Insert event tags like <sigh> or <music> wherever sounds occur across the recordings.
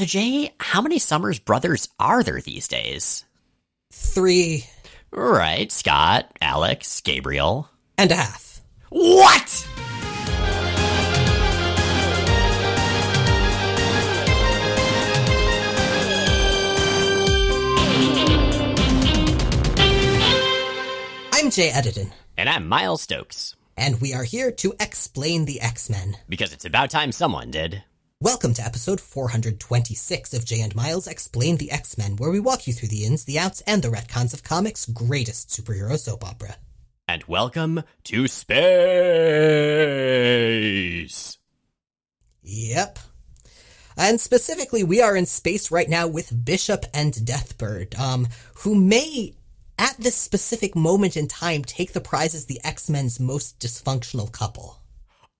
So, Jay, how many Summers brothers are there these days? Three Right, Scott, Alex, Gabriel. and a half. What? I'm Jay Edidin, And I'm Miles Stokes. and we are here to explain the X-Men. Because it's about time someone did. Welcome to episode 426 of Jay and Miles Explain the X-Men, where we walk you through the ins, the outs, and the retcons of comics' greatest superhero soap opera. And welcome to space. Yep. And specifically, we are in space right now with Bishop and Deathbird, um, who may, at this specific moment in time, take the prize as the X-Men's most dysfunctional couple.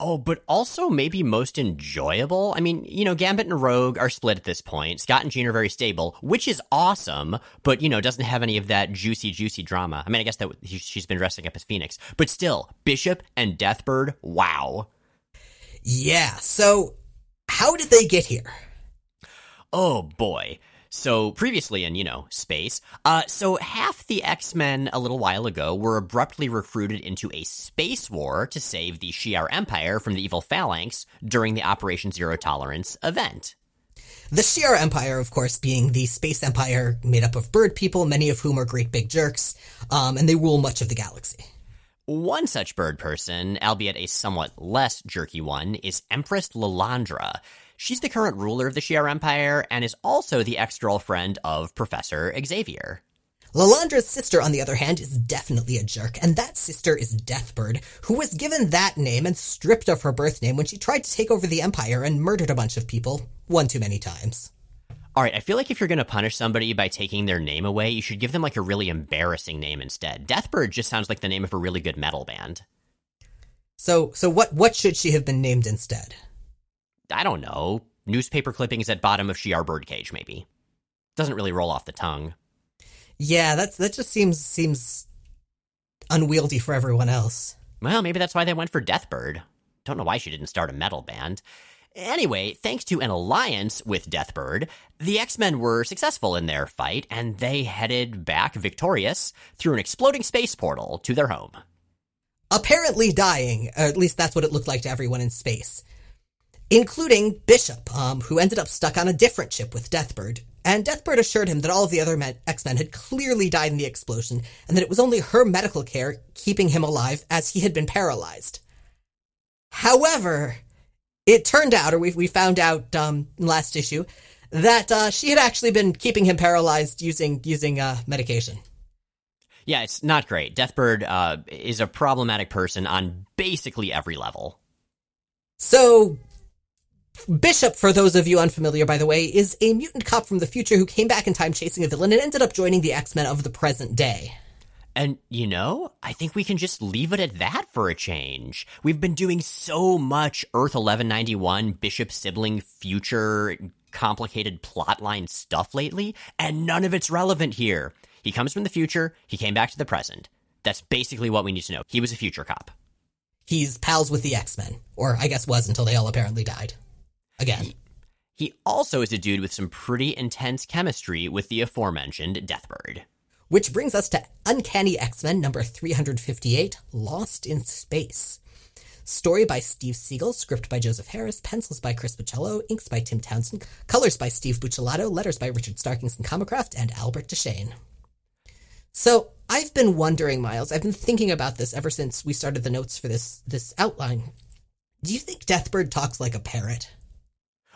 Oh, but also maybe most enjoyable. I mean, you know, Gambit and Rogue are split at this point. Scott and Jean are very stable, which is awesome, but, you know, doesn't have any of that juicy, juicy drama. I mean, I guess that she's been dressing up as Phoenix, but still, Bishop and Deathbird, wow. Yeah, so how did they get here? Oh boy. So previously in, you know, space, uh, so half the X-Men a little while ago were abruptly recruited into a space war to save the Shi'ar Empire from the evil Phalanx during the Operation Zero Tolerance event. The Shi'ar Empire, of course, being the space empire made up of bird people, many of whom are great big jerks, um, and they rule much of the galaxy. One such bird person, albeit a somewhat less jerky one, is Empress Lilandra. She's the current ruler of the Shi'ar Empire and is also the ex-girlfriend of Professor Xavier. Lilandra's sister, on the other hand, is definitely a jerk, and that sister is Deathbird, who was given that name and stripped of her birth name when she tried to take over the Empire and murdered a bunch of people, one too many times. All right, I feel like if you're going to punish somebody by taking their name away, you should give them like a really embarrassing name instead. Deathbird just sounds like the name of a really good metal band. So, so what, what should she have been named instead? I don't know. Newspaper clippings at bottom of Shi'ar Birdcage, maybe. Doesn't really roll off the tongue. Yeah, that's, that just seems, seems unwieldy for everyone else. Well, maybe that's why they went for Deathbird. Don't know why she didn't start a metal band. Anyway, thanks to an alliance with Deathbird, the X-Men were successful in their fight, and they headed back victorious through an exploding space portal to their home. apparently dying, or at least that's what it looked like to everyone in space, including Bishop, um, who ended up stuck on a different ship with Deathbird. And Deathbird assured him that all of the other men- X-Men had clearly died in the explosion, and that it was only her medical care keeping him alive as he had been paralyzed. However, it turned out, or we, we found out um, in last issue, that uh, she had actually been keeping him paralyzed using using uh, medication. Yeah, it's not great. Deathbird uh, is a problematic person on basically every level. So, Bishop, for those of you unfamiliar, by the way, is a mutant cop from the future who came back in time chasing a villain and ended up joining the X Men of the present day. And, you know, I think we can just leave it at that for a change. We've been doing so much Earth 1191, Bishop sibling future complicated plotline stuff lately, and none of it's relevant here. He comes from the future, he came back to the present. That's basically what we need to know. He was a future cop. He's pals with the X Men, or I guess was until they all apparently died. Again. He also is a dude with some pretty intense chemistry with the aforementioned Deathbird. Which brings us to Uncanny X Men number 358 Lost in Space. Story by Steve Seagle, script by Joseph Harris, pencils by Chris Bachalo, inks by Tim Townsend, colors by Steve Buccellato, letters by Richard Starkings and Comicraft, and Albert Deschesne. So, I've been wondering, Miles, I've been thinking about this ever since we started the notes for this this outline. Do you think Deathbird talks like a parrot?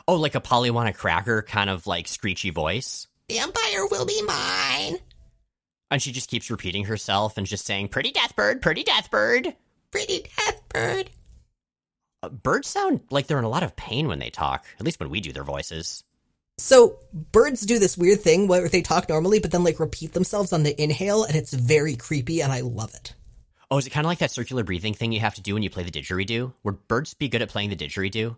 Oh, like a Polywana cracker kind of like screechy voice? The Empire will be mine! And she just keeps repeating herself and just saying, Pretty Deathbird, pretty Deathbird. Pretty Deathbird! Uh, birds sound like they're in a lot of pain when they talk, at least when we do their voices. So birds do this weird thing where they talk normally, but then like repeat themselves on the inhale, and it's very creepy, and I love it. Oh, is it kind of like that circular breathing thing you have to do when you play the didgeridoo? Would birds be good at playing the didgeridoo?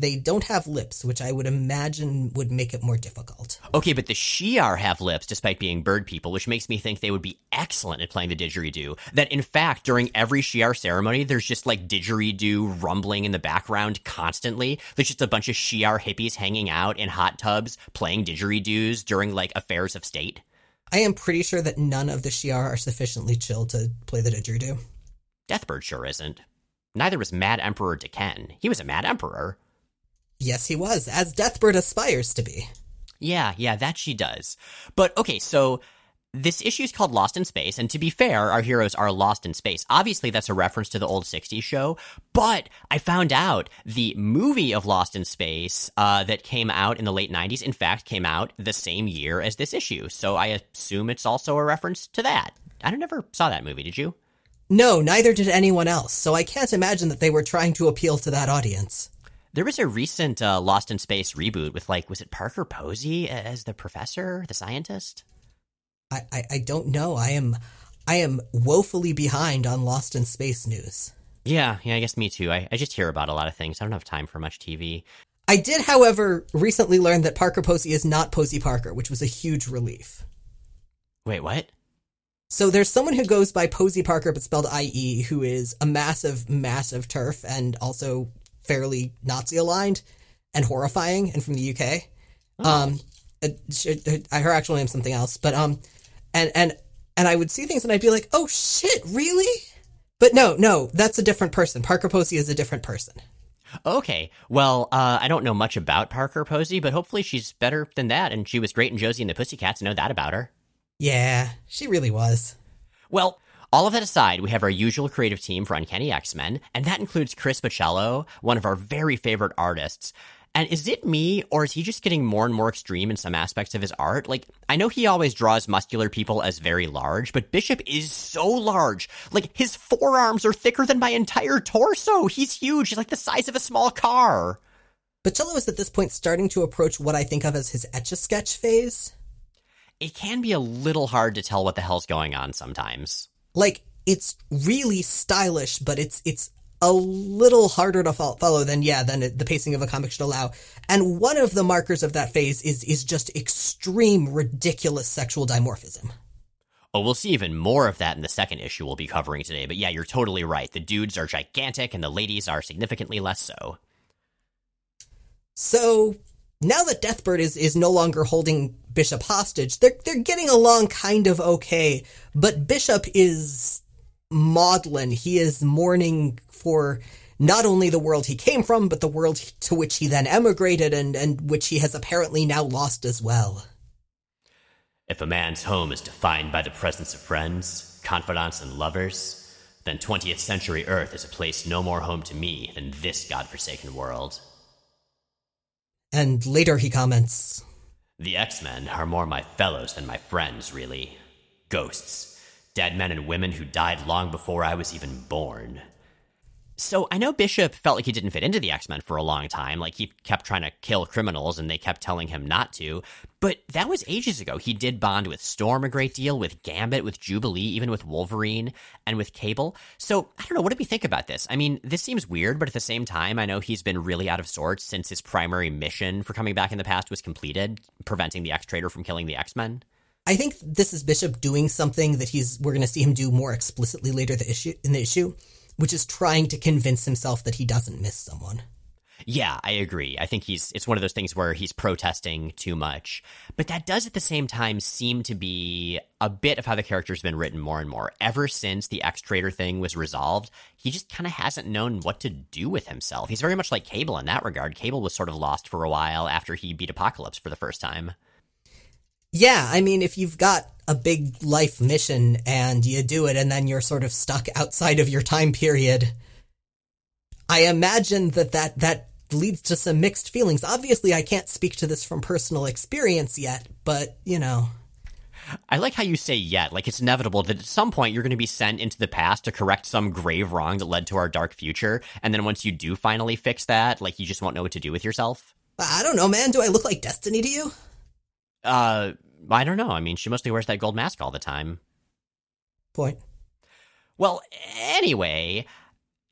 They don't have lips, which I would imagine would make it more difficult. Okay, but the Shi'ar have lips despite being bird people, which makes me think they would be excellent at playing the didgeridoo. That in fact, during every Shi'ar ceremony, there's just like didgeridoo rumbling in the background constantly. There's just a bunch of Shi'ar hippies hanging out in hot tubs playing didgeridoos during like affairs of state. I am pretty sure that none of the Shi'ar are sufficiently chill to play the didgeridoo. Deathbird sure isn't. Neither was Mad Emperor D'Ken. He was a Mad Emperor. Yes, he was, as Deathbird aspires to be. Yeah, yeah, that she does. But okay, so this issue is called Lost in Space, and to be fair, our heroes are lost in space. Obviously, that's a reference to the old 60s show, but I found out the movie of Lost in Space uh, that came out in the late 90s, in fact, came out the same year as this issue. So I assume it's also a reference to that. I never saw that movie, did you? No, neither did anyone else, so I can't imagine that they were trying to appeal to that audience. There was a recent uh, Lost in Space reboot with like, was it Parker Posey as the professor, the scientist? I, I, I don't know. I am I am woefully behind on Lost in Space news. Yeah, yeah, I guess me too. I, I just hear about a lot of things. I don't have time for much TV. I did, however, recently learn that Parker Posey is not Posie Parker, which was a huge relief. Wait, what? So there's someone who goes by Posie Parker, but spelled I-E, who is a massive, massive turf and also fairly Nazi aligned and horrifying and from the UK. Oh. Um, her actual name's something else, but um, and and and I would see things and I'd be like, oh shit, really? But no, no, that's a different person. Parker Posey is a different person. Okay, well, uh, I don't know much about Parker Posey, but hopefully she's better than that, and she was great in Josie and the Pussycats. Know that about her. Yeah, she really was. Well, all of that aside, we have our usual creative team for Uncanny X Men, and that includes Chris Bachalo, one of our very favorite artists. And is it me, or is he just getting more and more extreme in some aspects of his art? Like, I know he always draws muscular people as very large, but Bishop is so large. Like, his forearms are thicker than my entire torso. He's huge. He's like the size of a small car. Bachalo is at this point starting to approach what I think of as his etch a sketch phase. It can be a little hard to tell what the hell's going on sometimes. Like it's really stylish, but it's it's a little harder to follow than yeah than the pacing of a comic should allow. And one of the markers of that phase is is just extreme ridiculous sexual dimorphism. Oh, we'll see even more of that in the second issue we'll be covering today. But yeah, you're totally right. The dudes are gigantic and the ladies are significantly less so. So now that Deathbird is, is no longer holding Bishop hostage, they're they're getting along kind of okay. But Bishop is maudlin. He is mourning for not only the world he came from, but the world to which he then emigrated and, and which he has apparently now lost as well. If a man's home is defined by the presence of friends, confidants, and lovers, then 20th century Earth is a place no more home to me than this godforsaken world. And later he comments The X Men are more my fellows than my friends, really. Ghosts. Dead men and women who died long before I was even born. So I know Bishop felt like he didn't fit into the X Men for a long time. Like he kept trying to kill criminals and they kept telling him not to. But that was ages ago. He did bond with Storm a great deal, with Gambit, with Jubilee, even with Wolverine, and with Cable. So I don't know. What do we think about this? I mean, this seems weird, but at the same time, I know he's been really out of sorts since his primary mission for coming back in the past was completed, preventing the X Traitor from killing the X Men. I think this is Bishop doing something that he's we're going to see him do more explicitly later the issue in the issue which is trying to convince himself that he doesn't miss someone. Yeah, I agree. I think he's it's one of those things where he's protesting too much. But that does at the same time seem to be a bit of how the character's been written more and more. Ever since the X Traitor thing was resolved, he just kind of hasn't known what to do with himself. He's very much like Cable in that regard. Cable was sort of lost for a while after he beat Apocalypse for the first time. Yeah, I mean, if you've got a big life mission and you do it and then you're sort of stuck outside of your time period, I imagine that that, that leads to some mixed feelings. Obviously, I can't speak to this from personal experience yet, but, you know. I like how you say yet, like it's inevitable that at some point you're going to be sent into the past to correct some grave wrong that led to our dark future. And then once you do finally fix that, like you just won't know what to do with yourself. I don't know, man. Do I look like Destiny to you? Uh, I don't know. I mean, she mostly wears that gold mask all the time. Point. Well, anyway,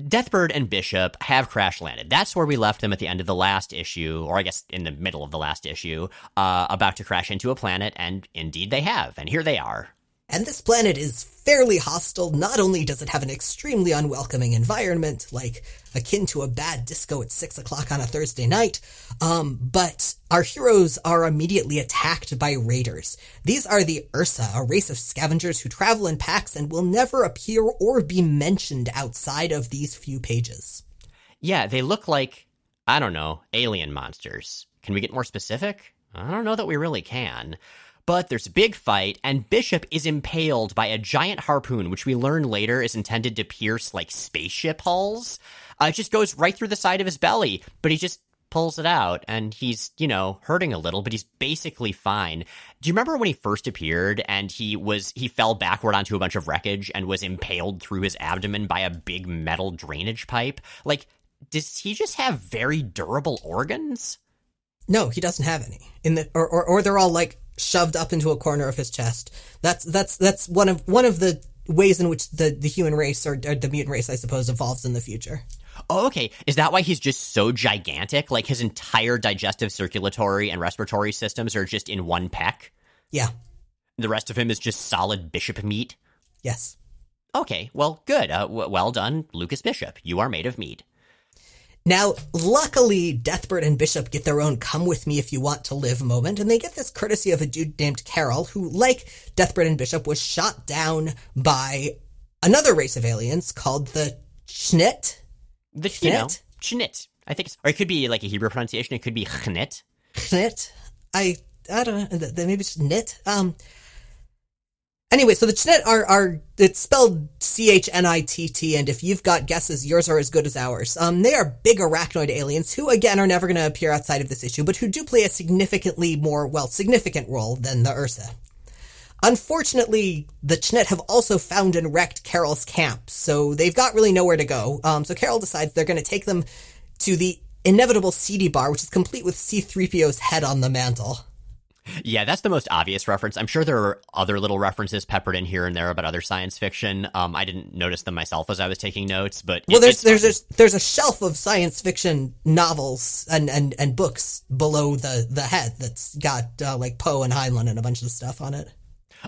Deathbird and Bishop have crash landed. That's where we left them at the end of the last issue, or I guess in the middle of the last issue, uh, about to crash into a planet, and indeed they have, and here they are. And this planet is fairly hostile. Not only does it have an extremely unwelcoming environment, like akin to a bad disco at six o'clock on a Thursday night, um, but our heroes are immediately attacked by raiders. These are the Ursaa, a race of scavengers who travel in packs and will never appear or be mentioned outside of these few pages. Yeah, they look like, I don't know, alien monsters. Can we get more specific? I don't know that we really can. But there's a big fight, and Bishop is impaled by a giant harpoon, which we learn later is intended to pierce like spaceship hulls. Uh, it just goes right through the side of his belly, but he just pulls it out, and he's, you know, hurting a little, but he's basically fine. Do you remember when he first appeared and he was he fell backward onto a bunch of wreckage and was impaled through his abdomen by a big metal drainage pipe? Like, does he just have very durable organs? No, he doesn't have any. In the or, or, or they're all like shoved up into a corner of his chest. That's that's that's one of one of the ways in which the, the human race or, or the mutant race, I suppose, evolves in the future. Oh, okay. Is that why he's just so gigantic? Like his entire digestive, circulatory, and respiratory systems are just in one peck? Yeah. The rest of him is just solid bishop meat? Yes. Okay, well, good. Uh, w- well done, Lucas Bishop. You are made of meat. Now, luckily, Deathbird and Bishop get their own come with me if you want to live moment, and they get this courtesy of a dude named Karel, who, like Deathbird and Bishop, was shot down by another race of aliens called the Chnitt. The, you know, Chnitt. I think it's, or it could be like a Hebrew pronunciation. It could be Chnit. Chnit. I, I don't know. Maybe it's Nit. Um, Anyway, so the Chnitt are, are it's spelled C H N I T T, and if you've got guesses, yours are as good as ours. Um, they are big arachnoid aliens who, again, are never going to appear outside of this issue, but who do play a significantly more, well, significant role than the Ursaa. Unfortunately, the Chnitt have also found and wrecked Karel's camp, so they've got really nowhere to go. Um, so Karel decides they're going to take them to the inevitable seedy bar, which is complete with C3PO's head on the mantle. Yeah, that's the most obvious reference. I'm sure there are other little references peppered in here and there about other science fiction. Um, I didn't notice them myself as I was taking notes, but well, there's there's a, there's a shelf of science fiction novels and, and, and books below the the head that's got uh, like Poe and Heinlein and a bunch of stuff on it.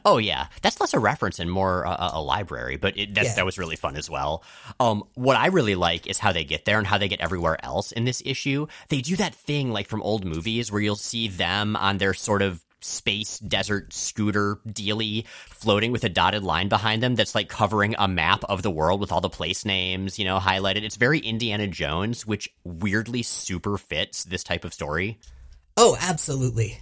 Oh yeah, that's less a reference and more a, a library, but it, that, yeah. that was really fun as well. Um, what I really like is how they get there and how they get everywhere else in this issue. They do that thing like from old movies where you'll see them on their sort of space desert scooter dealy floating with a dotted line behind them that's like covering a map of the world with all the place names, you know, highlighted. It's very Indiana Jones, which weirdly super fits this type of story. Oh, absolutely.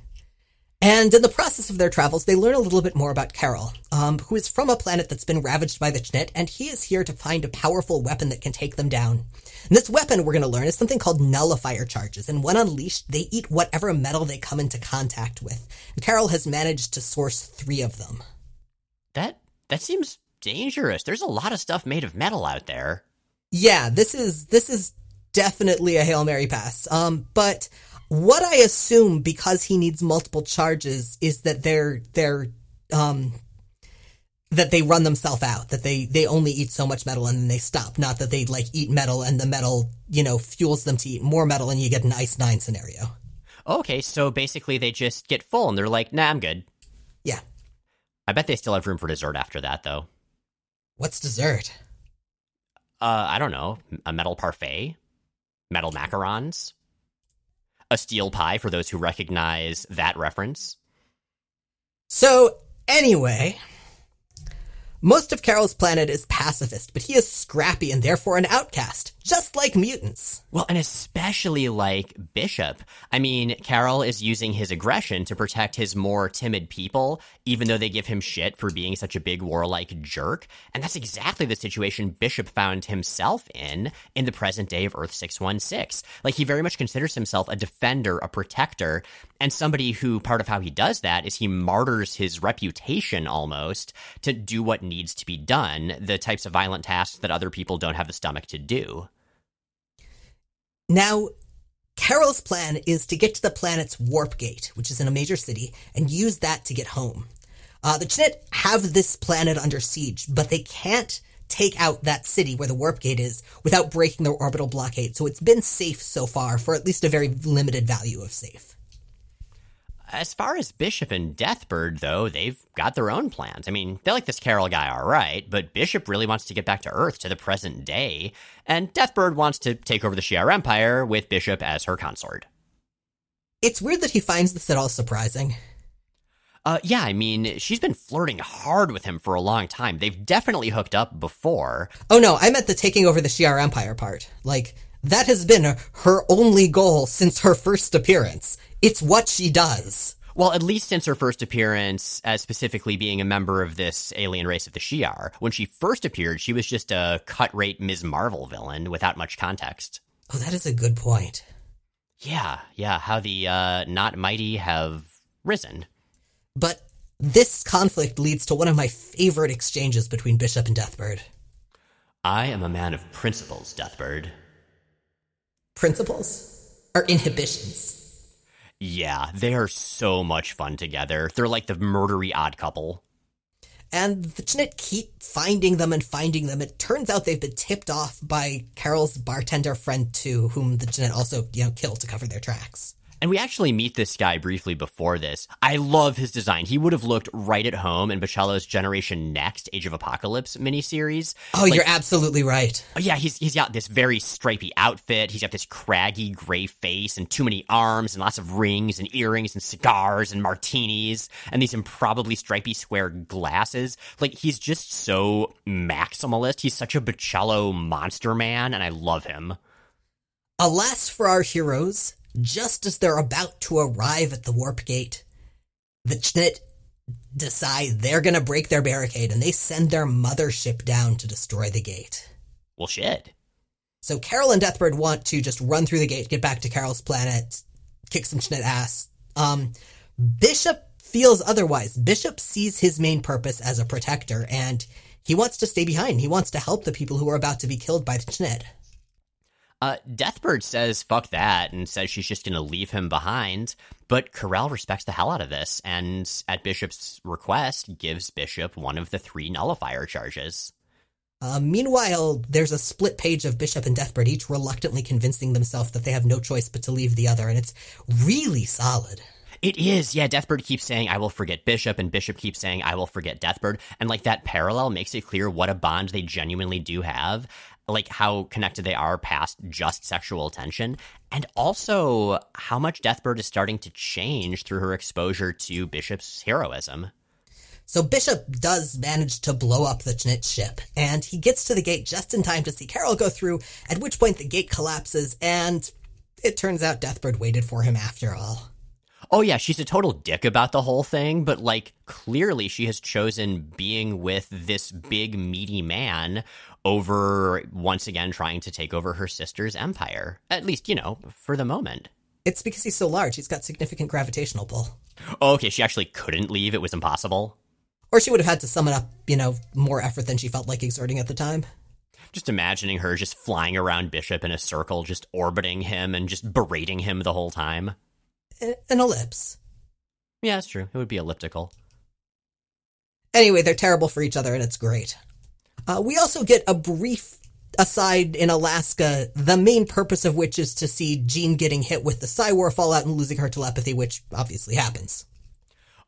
And in the process of their travels, they learn a little bit more about Karel, um, who is from a planet that's been ravaged by the Chnitt, and he is here to find a powerful weapon that can take them down. And this weapon, we're going to learn, is something called nullifier charges, and when unleashed, they eat whatever metal they come into contact with. And Karel has managed to source three of them. That that seems dangerous. There's a lot of stuff made of metal out there. Yeah, this is this is definitely a hail mary pass. Um, but what I assume because he needs multiple charges is that they're they're um that they run themselves out, that they they only eat so much metal and then they stop, not that they like eat metal and the metal, you know, fuels them to eat more metal and you get an ice nine scenario. Okay, so basically they just get full and they're like, "Nah, I'm good." Yeah. I bet they still have room for dessert after that though. What's dessert? Uh, I don't know. A metal parfait? Metal macarons? A steel pie for those who recognize that reference. So, anyway, most of Karel's planet is pacifist, but he is scrappy and therefore an outcast, just like mutants. Well, and especially like Bishop. I mean, Karel is using his aggression to protect his more timid people, even though they give him shit for being such a big warlike jerk. And that's exactly the situation Bishop found himself in in the present day of Earth 616. Like, he very much considers himself a defender, a protector, and somebody who part of how he does that is he martyrs his reputation almost to do what needs to be done, the types of violent tasks that other people don't have the stomach to do. Now, Karel's plan is to get to the planet's warp gate, which is in a major city, and use that to get home. Uh, the Chnitt have this planet under siege, but they can't take out that city where the warp gate is without breaking their orbital blockade. So it's been safe so far for at least a very limited value of safe. As far as Bishop and Deathbird, though, they've got their own plans. I mean, they like this Karel guy, all right, but Bishop really wants to get back to Earth, to the present day, and Deathbird wants to take over the Shi'ar Empire with Bishop as her consort. It's weird that he finds this at all surprising. Uh, yeah, I mean, she's been flirting hard with him for a long time. They've definitely hooked up before. Oh no, I meant the taking over the Shi'ar Empire part. Like, that has been her only goal since her first appearance. It's what she does. Well, at least since her first appearance, as specifically being a member of this alien race of the Shi'ar. When she first appeared, she was just a cut rate Ms. Marvel villain without much context. Oh, that is a good point. Yeah, yeah, how the uh, not mighty have risen. But this conflict leads to one of my favorite exchanges between Bishop and Deathbird. I am a man of principles, Deathbird. Principles? Or inhibitions? Yeah, they are so much fun together. They're like the murdery odd couple. And the Chnitt keep finding them and finding them. It turns out they've been tipped off by Karel's bartender friend too, whom the Chnitt also, you know, killed to cover their tracks. And we actually meet this guy briefly before this. I love his design. He would have looked right at home in Bachalo's Generation Next Age of Apocalypse miniseries. Oh, like, you're absolutely right. Oh, yeah, he's he's got this very stripy outfit. He's got this craggy gray face and too many arms and lots of rings and earrings and cigars and martinis and these improbably stripy square glasses. Like he's just so maximalist. He's such a Bachalo monster man, and I love him. Alas for our heroes, just as they're about to arrive at the warp gate, the Chnitt decide they're going to break their barricade and they send their mothership down to destroy the gate. Well, shit. So Karel and Deathbird want to just run through the gate, get back to Karel's planet, kick some Chnitt ass. Um, Bishop feels otherwise. Bishop sees his main purpose as a protector and he wants to stay behind. He wants to help the people who are about to be killed by the Chnitt. Uh, Deathbird says fuck that and says she's just going to leave him behind. But Karel respects the hell out of this and, at Bishop's request, gives Bishop one of the three nullifier charges. Uh, meanwhile, there's a split page of Bishop and Deathbird, each reluctantly convincing themselves that they have no choice but to leave the other, and it's really solid. It is, yeah. Deathbird keeps saying, I will forget Bishop, and Bishop keeps saying, I will forget Deathbird. And like that parallel makes it clear what a bond they genuinely do have like how connected they are past just sexual tension and also how much deathbird is starting to change through her exposure to bishop's heroism. So bishop does manage to blow up the Chnitt ship and he gets to the gate just in time to see Karel go through at which point the gate collapses and it turns out deathbird waited for him after all. Oh yeah, she's a total dick about the whole thing, but like clearly she has chosen being with this big meaty man over once again trying to take over her sister's empire. At least, you know, for the moment. It's because he's so large. He's got significant gravitational pull. Oh, okay, she actually couldn't leave. It was impossible. Or she would have had to summon up, you know, more effort than she felt like exerting at the time. Just imagining her just flying around Bishop in a circle, just orbiting him and just berating him the whole time. An ellipse. Yeah, that's true. It would be elliptical. Anyway, they're terrible for each other, and it's great. Uh, we also get a brief aside in Alaska, the main purpose of which is to see Jean getting hit with the Psi-War fallout and losing her telepathy, which obviously happens.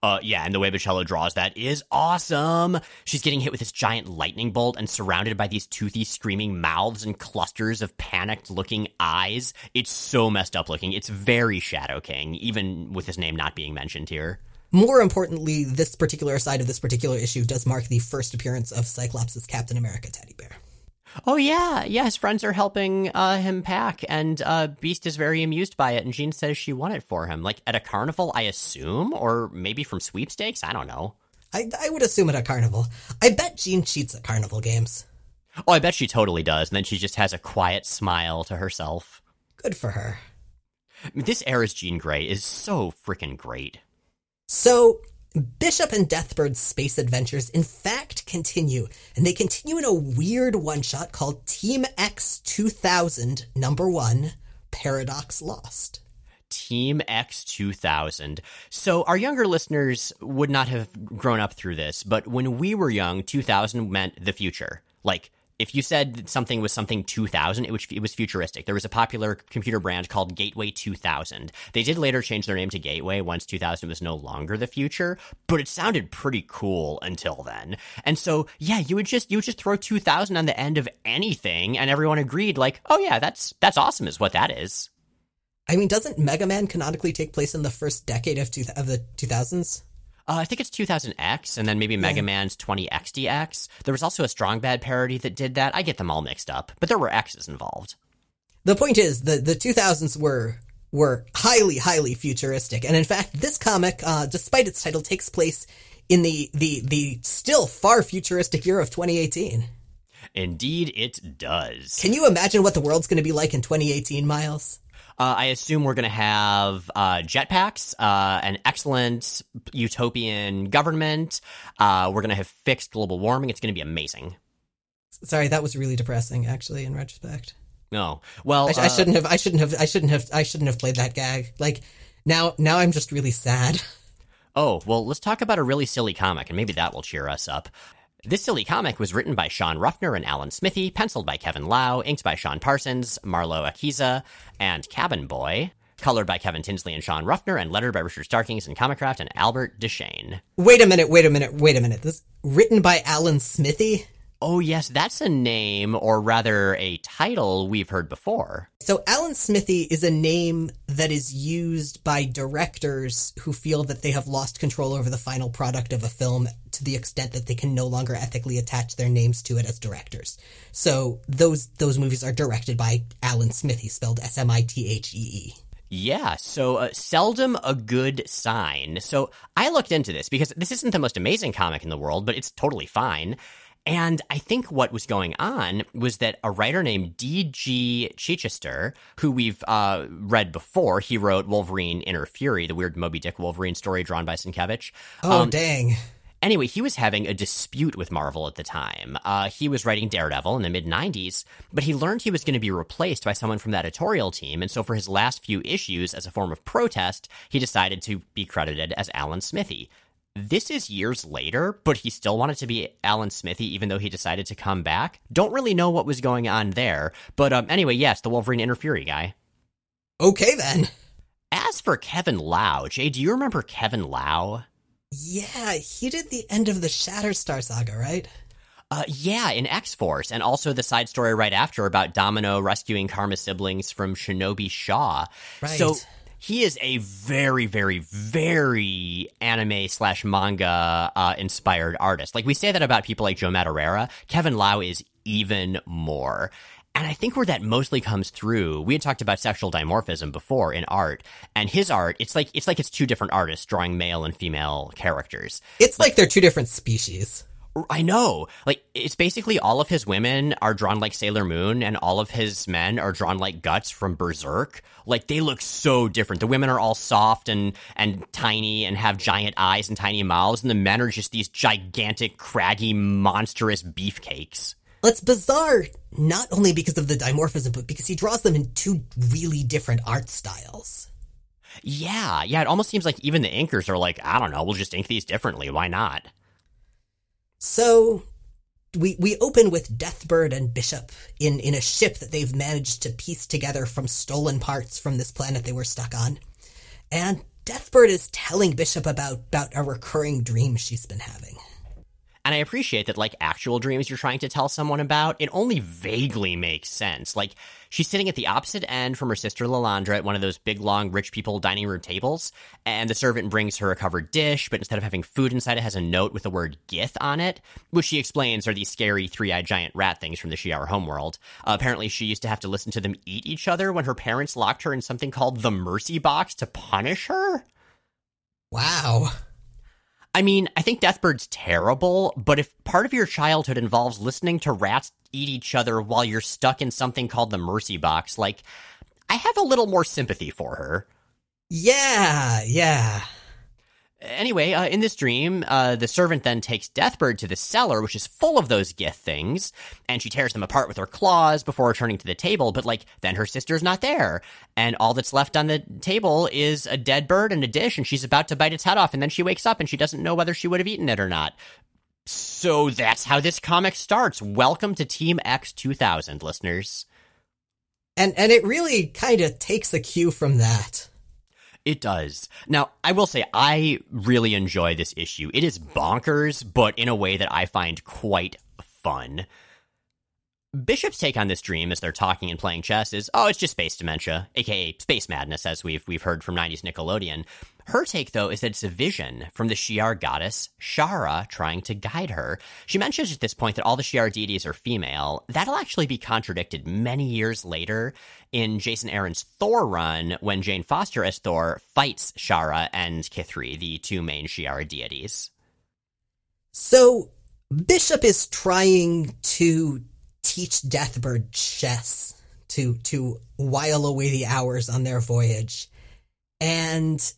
Uh, yeah, and the way Bachalo draws that is awesome. She's getting hit with this giant lightning bolt and surrounded by these toothy, screaming mouths and clusters of panicked looking eyes. It's so messed up looking. It's very Shadow King, even with his name not being mentioned here. More importantly, this particular side of this particular issue does mark the first appearance of Cyclops' Captain America teddy bear. Oh yeah, yeah. His friends are helping uh, him pack, and uh, Beast is very amused by it. And Jean says she won it for him, like at a carnival, I assume, or maybe from sweepstakes. I don't know. I I would assume at a carnival. I bet Jean cheats at carnival games. Oh, I bet she totally does. And then she just has a quiet smile to herself. Good for her. This era's Jean Grey is so freaking great. So, Bishop and Deathbird's space adventures, in fact, continue, and they continue in a weird one shot called Team X 2000, number one Paradox Lost. Team X 2000. So, our younger listeners would not have grown up through this, but when we were young, 2000 meant the future Like, if you said something was something 2000, it was, it was futuristic. There was a popular computer brand called Gateway 2000. They did later change their name to Gateway once 2000 was no longer the future, but it sounded pretty cool until then. And so, yeah, you would just, you would just throw 2000 on the end of anything and everyone agreed like, oh yeah, that's, that's awesome is what that is. I mean, doesn't Mega Man canonically take place in the first decade of, two, of the 2000s? Uh, I think it's 2000X, and then maybe Mega yeah. Man's 20XDX. There was also a Strong Bad parody that did that. I get them all mixed up, but there were X's involved. The point is, the the 2000s were were highly, highly futuristic, and in fact, this comic, uh, despite its title, takes place in the the the still far futuristic year of 2018. Indeed, it does. Can you imagine what the world's going to be like in 2018, Miles? Uh, I assume we're going to have uh, jetpacks, uh, an excellent utopian government. Uh, we're going to have fixed global warming. It's going to be amazing. Sorry, that was really depressing. Actually, in retrospect. No, well, I, I uh, shouldn't have. I shouldn't have. I shouldn't have. I shouldn't have played that gag. Like now, now I'm just really sad. <laughs> Oh, well, let's talk about a really silly comic, and maybe that will cheer us up. This silly comic was written by Sean Ruffner and Alan Smithee, penciled by Kevin Lau, inked by Sean Parsons, Marlo Alquiza, and Cabin Boy, colored by Kevin Tinsley and Sean Ruffner, and lettered by Richard Starkings and Comicraft and Albert Deschesne. Wait a minute, wait a minute, wait a minute. This written by Alan Smithee? Oh, yes, that's a name, or rather a title we've heard before. So, Alan Smithee is a name that is used by directors who feel that they have lost control over the final product of a film to the extent that they can no longer ethically attach their names to it as directors. So, those those movies are directed by Alan Smithee, spelled S M I T H E E. Yeah, so uh, seldom a good sign. So I looked into this because this isn't the most amazing comic in the world, but it's totally fine. And I think what was going on was that a writer named D.G. Chichester, who we've uh, read before, he wrote Wolverine Inner Fury, the weird Moby Dick Wolverine story drawn by Sienkiewicz. Oh, um, dang. Anyway, he was having a dispute with Marvel at the time. Uh, he was writing Daredevil in the mid 90s, but he learned he was going to be replaced by someone from that editorial team. And so, for his last few issues, as a form of protest, he decided to be credited as Alan Smithee. This is years later, but he still wanted to be Alan Smithee, even though he decided to come back. Don't really know what was going on there. But um, anyway, yes, the Wolverine Inner Fury guy. Okay, then. As for Kevin Lau, Jay, do you remember Kevin Lau? Yeah, he did the end of the Shatterstar saga, right? Uh, yeah, in X Force, and also the side story right after about Domino rescuing Karma's siblings from Shinobi Shaw. Right. So he is a very, very, very anime slash manga uh, inspired artist. Like we say that about people like Joe Madureira. Kevin Lau is even more. And I think where that mostly comes through, we had talked about sexual dimorphism before in art, and his art, it's like it's like it's two different artists drawing male and female characters. It's like, like they're two different species. I know. Like it's basically all of his women are drawn like Sailor Moon and all of his men are drawn like Guts from Berserk. Like they look so different. The women are all soft and and tiny and have giant eyes and tiny mouths and the men are just these gigantic craggy monstrous beefcakes. It's bizarre not only because of the dimorphism but because he draws them in two really different art styles. Yeah, yeah, it almost seems like even the inkers are like, I don't know, we'll just ink these differently. Why not? So we we open with Deathbird and Bishop in in a ship that they've managed to piece together from stolen parts from this planet they were stuck on. And Deathbird is telling Bishop about about a recurring dream she's been having. And I appreciate that, like, actual dreams you're trying to tell someone about, it only vaguely makes sense. Like, she's sitting at the opposite end from her sister Lilandra at one of those big, long, rich people dining room tables, and the servant brings her a covered dish, but instead of having food inside, it has a note with the word Gith on it, which she explains are these scary three eyed giant rat things from the Shi'ar homeworld. Uh, apparently, she used to have to listen to them eat each other when her parents locked her in something called the Mercy Box to punish her. Wow. I mean, I think Deathbird's terrible, but if part of your childhood involves listening to rats eat each other while you're stuck in something called the Mercy Box, like, I have a little more sympathy for her. Yeah, yeah. Anyway, uh, in this dream, uh, the servant then takes Deathbird to the cellar, which is full of those Gith things, and she tears them apart with her claws before returning to the table. But like, then her sister's not there, and all that's left on the table is a dead bird and a dish, and she's about to bite its head off, and then she wakes up and she doesn't know whether she would have eaten it or not. So that's how this comic starts. Welcome to Team X 2000, listeners. And and it really kind of takes a cue from that. It does. Now, I will say I really enjoy this issue. It is bonkers, but in a way that I find quite fun. Bishop's take on this dream as they're talking and playing chess is, oh, it's just space dementia, aka space madness, as we've we've heard from 90s Nickelodeon. Her take, though, is that it's a vision from the Shi'ar goddess Sharra trying to guide her. She mentions at this point that all the Shi'ar deities are female. That'll actually be contradicted many years later in Jason Aaron's Thor run when Jane Foster as Thor fights Sharra and K'ythri, the two main Shi'ar deities. So Bishop is trying to teach Deathbird chess to to while away the hours on their voyage. And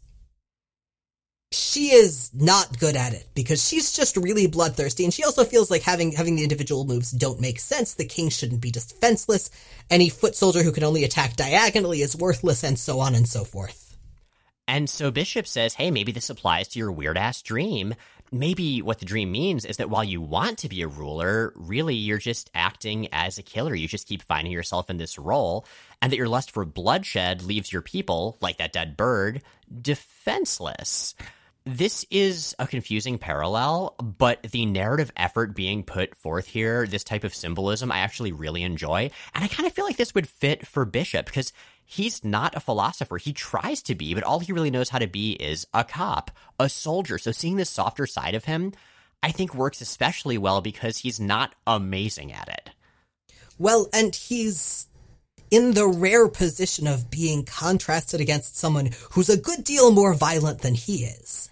she is not good at it because she's just really bloodthirsty. And she also feels like having having the individual moves don't make sense. The king shouldn't be defenseless. Any foot soldier who can only attack diagonally is worthless and so on and so forth. And so bishop says hey maybe this applies to your weird ass dream. Maybe what the dream means is that while you want to be a ruler really you're just acting as a killer. You just keep finding yourself in this role and that your lust for bloodshed leaves your people like that dead bird defenseless this is a confusing parallel, but the narrative effort being put forth here, this type of symbolism, I actually really enjoy. And I kind of feel like this would fit for Bishop because he's not a philosopher. He tries to be, but all he really knows how to be is a cop, a soldier. So seeing this softer side of him, I think works especially well because he's not amazing at it. Well, and he's in the rare position of being contrasted against someone who's a good deal more violent than he is.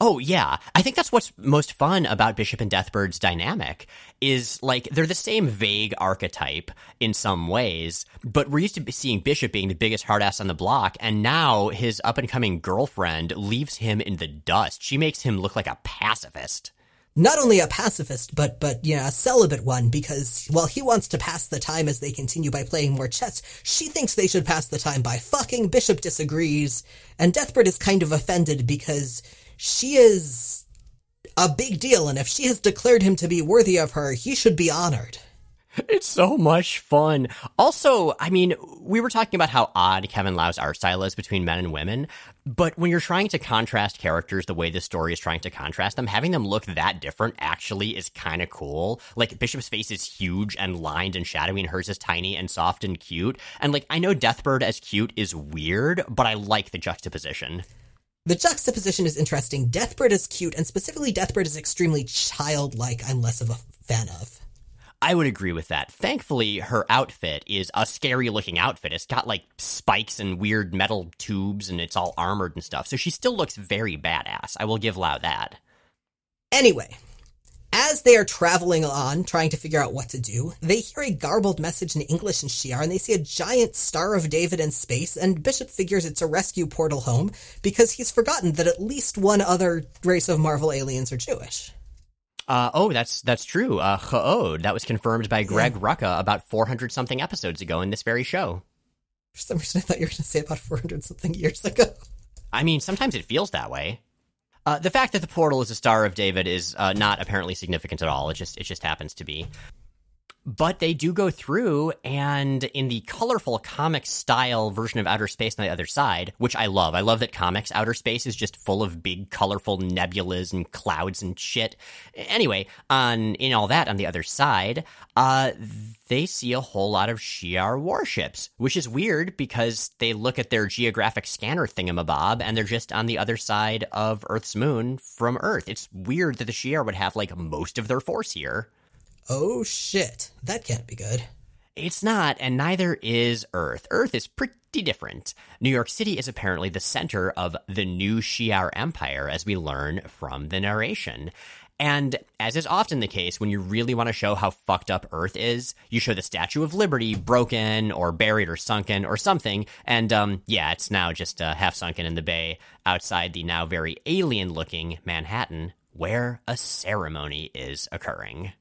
Oh yeah, I think that's what's most fun about Bishop and Deathbird's dynamic is like they're the same vague archetype in some ways, but we're used to seeing Bishop being the biggest hardass on the block, and now his up and coming girlfriend leaves him in the dust. She makes him look like a pacifist. Not only a pacifist, but but you know, a celibate one, because while he wants to pass the time as they continue by playing more chess, she thinks they should pass the time by fucking. Bishop disagrees, and Deathbird is kind of offended because she is a big deal, and if she has declared him to be worthy of her, he should be honored. It's so much fun. Also, I mean, we were talking about how odd Kevin Lau's art style is between men and women, but when you're trying to contrast characters the way this story is trying to contrast them, having them look that different actually is kind of cool. Like, Bishop's face is huge and lined and shadowy, and hers is tiny and soft and cute. And, like, I know Deathbird as cute is weird, but I like the juxtaposition. The juxtaposition is interesting. Deathbird is cute, and specifically Deathbird is extremely childlike. I'm less of a fan of. I would agree with that. Thankfully, her outfit is a scary looking outfit. It's got like spikes and weird metal tubes and it's all armored and stuff. So she still looks very badass. I will give Lau that. Anyway, as they are traveling on, trying to figure out what to do, they hear a garbled message in English and Shi'ar, and they see a giant Star of David in space, and Bishop figures it's a rescue portal home because he's forgotten that at least one other race of Marvel aliens are Jewish. Uh, oh, that's that's true. Uh, Ch'od. That was confirmed by Greg yeah. Rucka about 400 something episodes ago in this very show. For some reason, I thought you were going to say about 400 something years ago. I mean, sometimes it feels that way. Uh, the fact that the portal is a Star of David is uh, not apparently significant at all. It just it just happens to be. But they do go through, and in the colorful comic style version of Outer Space on the other side, which I love. I love that comics Outer Space is just full of big, colorful nebulas and clouds and shit. Anyway, on in all that on the other side, uh, they see a whole lot of Shi'ar warships, which is weird because they look at their geographic scanner thingamabob and they're just on the other side of Earth's moon from Earth. It's weird that the Shi'ar would have like most of their force here. Oh shit, that can't be good. It's not, and neither is Earth. Earth is pretty different. New York City is apparently the center of the new Shi'ar Empire, as we learn from the narration. And as is often the case, when you really want to show how fucked up Earth is, you show the Statue of Liberty broken or buried or sunken or something. And um, yeah, it's now just uh, half sunken in the bay outside the now very alien looking Manhattan, where a ceremony is occurring.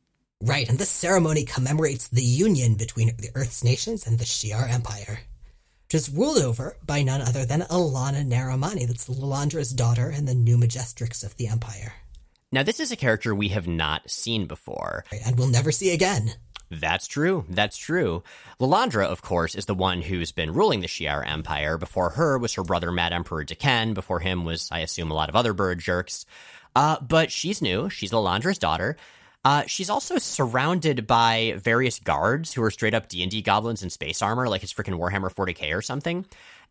Right, and this ceremony commemorates the union between the Earth's nations and the Shi'ar Empire, which is ruled over by none other than Alanna Nerimani, that's Lilandra's daughter and the new Majestrix of the Empire. Now, this is a character we have not seen before. And we'll never see again. That's true. That's true. Lilandra, of course, is the one who's been ruling the Shi'ar Empire. Before her was her brother Mad Emperor D'Ken. Before him was, I assume, a lot of other bird jerks. Uh, but she's new. She's Lilandra's daughter. Uh, she's also surrounded by various guards who are straight up D&D goblins in space armor, like it's freaking Warhammer 40k or something.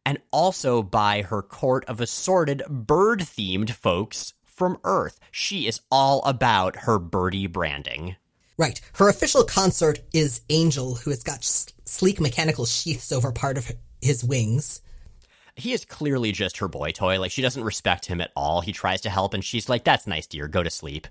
And also by her court of assorted bird-themed folks from Earth. She is all about her birdie branding. Right. Her official consort is Angel, who has got sleek mechanical sheaths over part of his wings. He is clearly just her boy toy. Like, she doesn't respect him at all. He tries to help, and she's like, That's nice, dear. Go to sleep.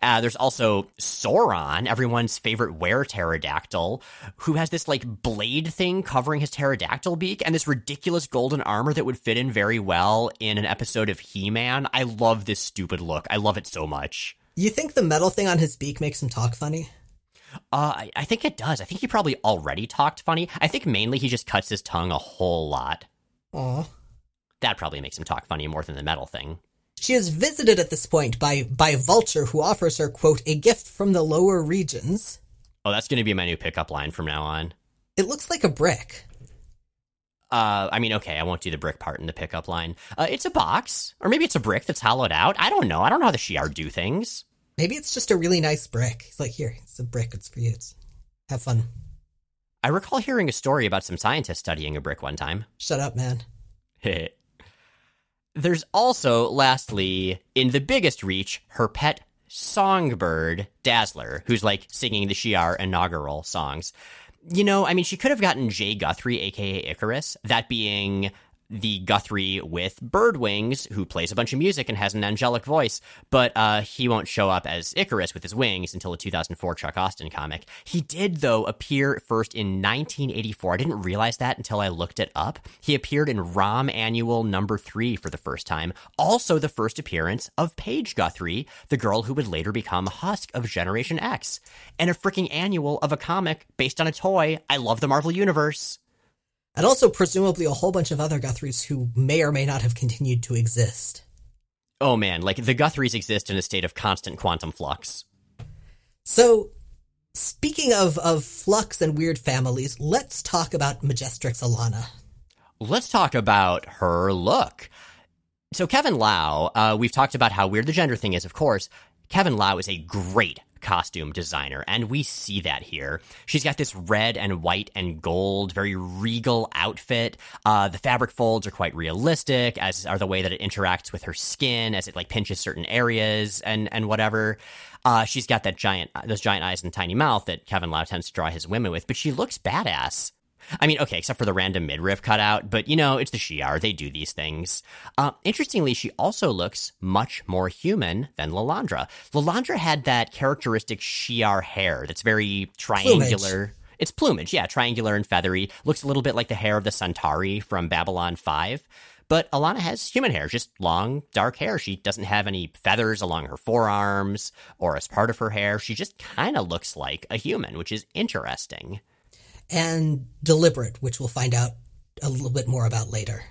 Uh, there's also Sauron, everyone's favorite were pterodactyl, who has this like blade thing covering his pterodactyl beak and this ridiculous golden armor that would fit in very well in an episode of He Man. I love this stupid look. I love it so much. You think the metal thing on his beak makes him talk funny? Uh, I, I think it does. I think he probably already talked funny. I think mainly he just cuts his tongue a whole lot. Aw. That probably makes him talk funny more than the metal thing. She is visited at this point by by Vulture, who offers her quote a gift from the lower regions. Oh, that's going to be my new pickup line from now on. It looks like a brick. Uh, I mean, okay, I won't do the brick part in the pickup line. Uh, it's a box, or maybe it's a brick that's hollowed out. I don't know. I don't know how the Shi'ar do things. Maybe it's just a really nice brick. He's like, here, it's a brick. It's for you. It's, have fun. I recall hearing a story about some scientists studying a brick one time. Shut up, man. <laughs> There's also, lastly, in the biggest reach, her pet songbird, Dazzler, who's like singing the Shi'ar inaugural songs. You know, I mean, she could have gotten Jay Guthrie, aka Icarus, that being the Guthrie with bird wings, who plays a bunch of music and has an angelic voice, but uh, he won't show up as Icarus with his wings until the 2004 Chuck Austen comic. He did, though, appear first in 1984. I didn't realize that until I looked it up. He appeared in ROM Annual number three for the first time, also the first appearance of Paige Guthrie, the girl who would later become Husk of Generation X, and a freaking annual of a comic based on a toy. I love the Marvel Universe and also presumably a whole bunch of other Guthries who may or may not have continued to exist. Oh man, like the Guthries exist in a state of constant quantum flux. So, speaking of, of flux and weird families, let's talk about Majestrix Alanna. Let's talk about her look. So, Kevin Lau, uh, we've talked about how weird the gender thing is, of course. Kevin Lau is a great costume designer, and we see that here. She's got this red and white and gold, very regal outfit. Uh, the fabric folds are quite realistic, as are the way that it interacts with her skin as it like pinches certain areas and and whatever. Uh, she's got that giant, those giant eyes and tiny mouth that Kevin Lau tends to draw his women with, but she looks badass. I mean, okay, except for the random midriff cutout, but you know, it's the Shi'ar. They do these things. Uh, interestingly, she also looks much more human than Lilandra. Lilandra had that characteristic Shi'ar hair that's very triangular. Plumage. It's plumage, yeah, triangular and feathery. Looks a little bit like the hair of the Centauri from Babylon 5. But Alanna has human hair, just long, dark hair. She doesn't have any feathers along her forearms or as part of her hair. She just kind of looks like a human, which is interesting and deliberate, which we'll find out a little bit more about later.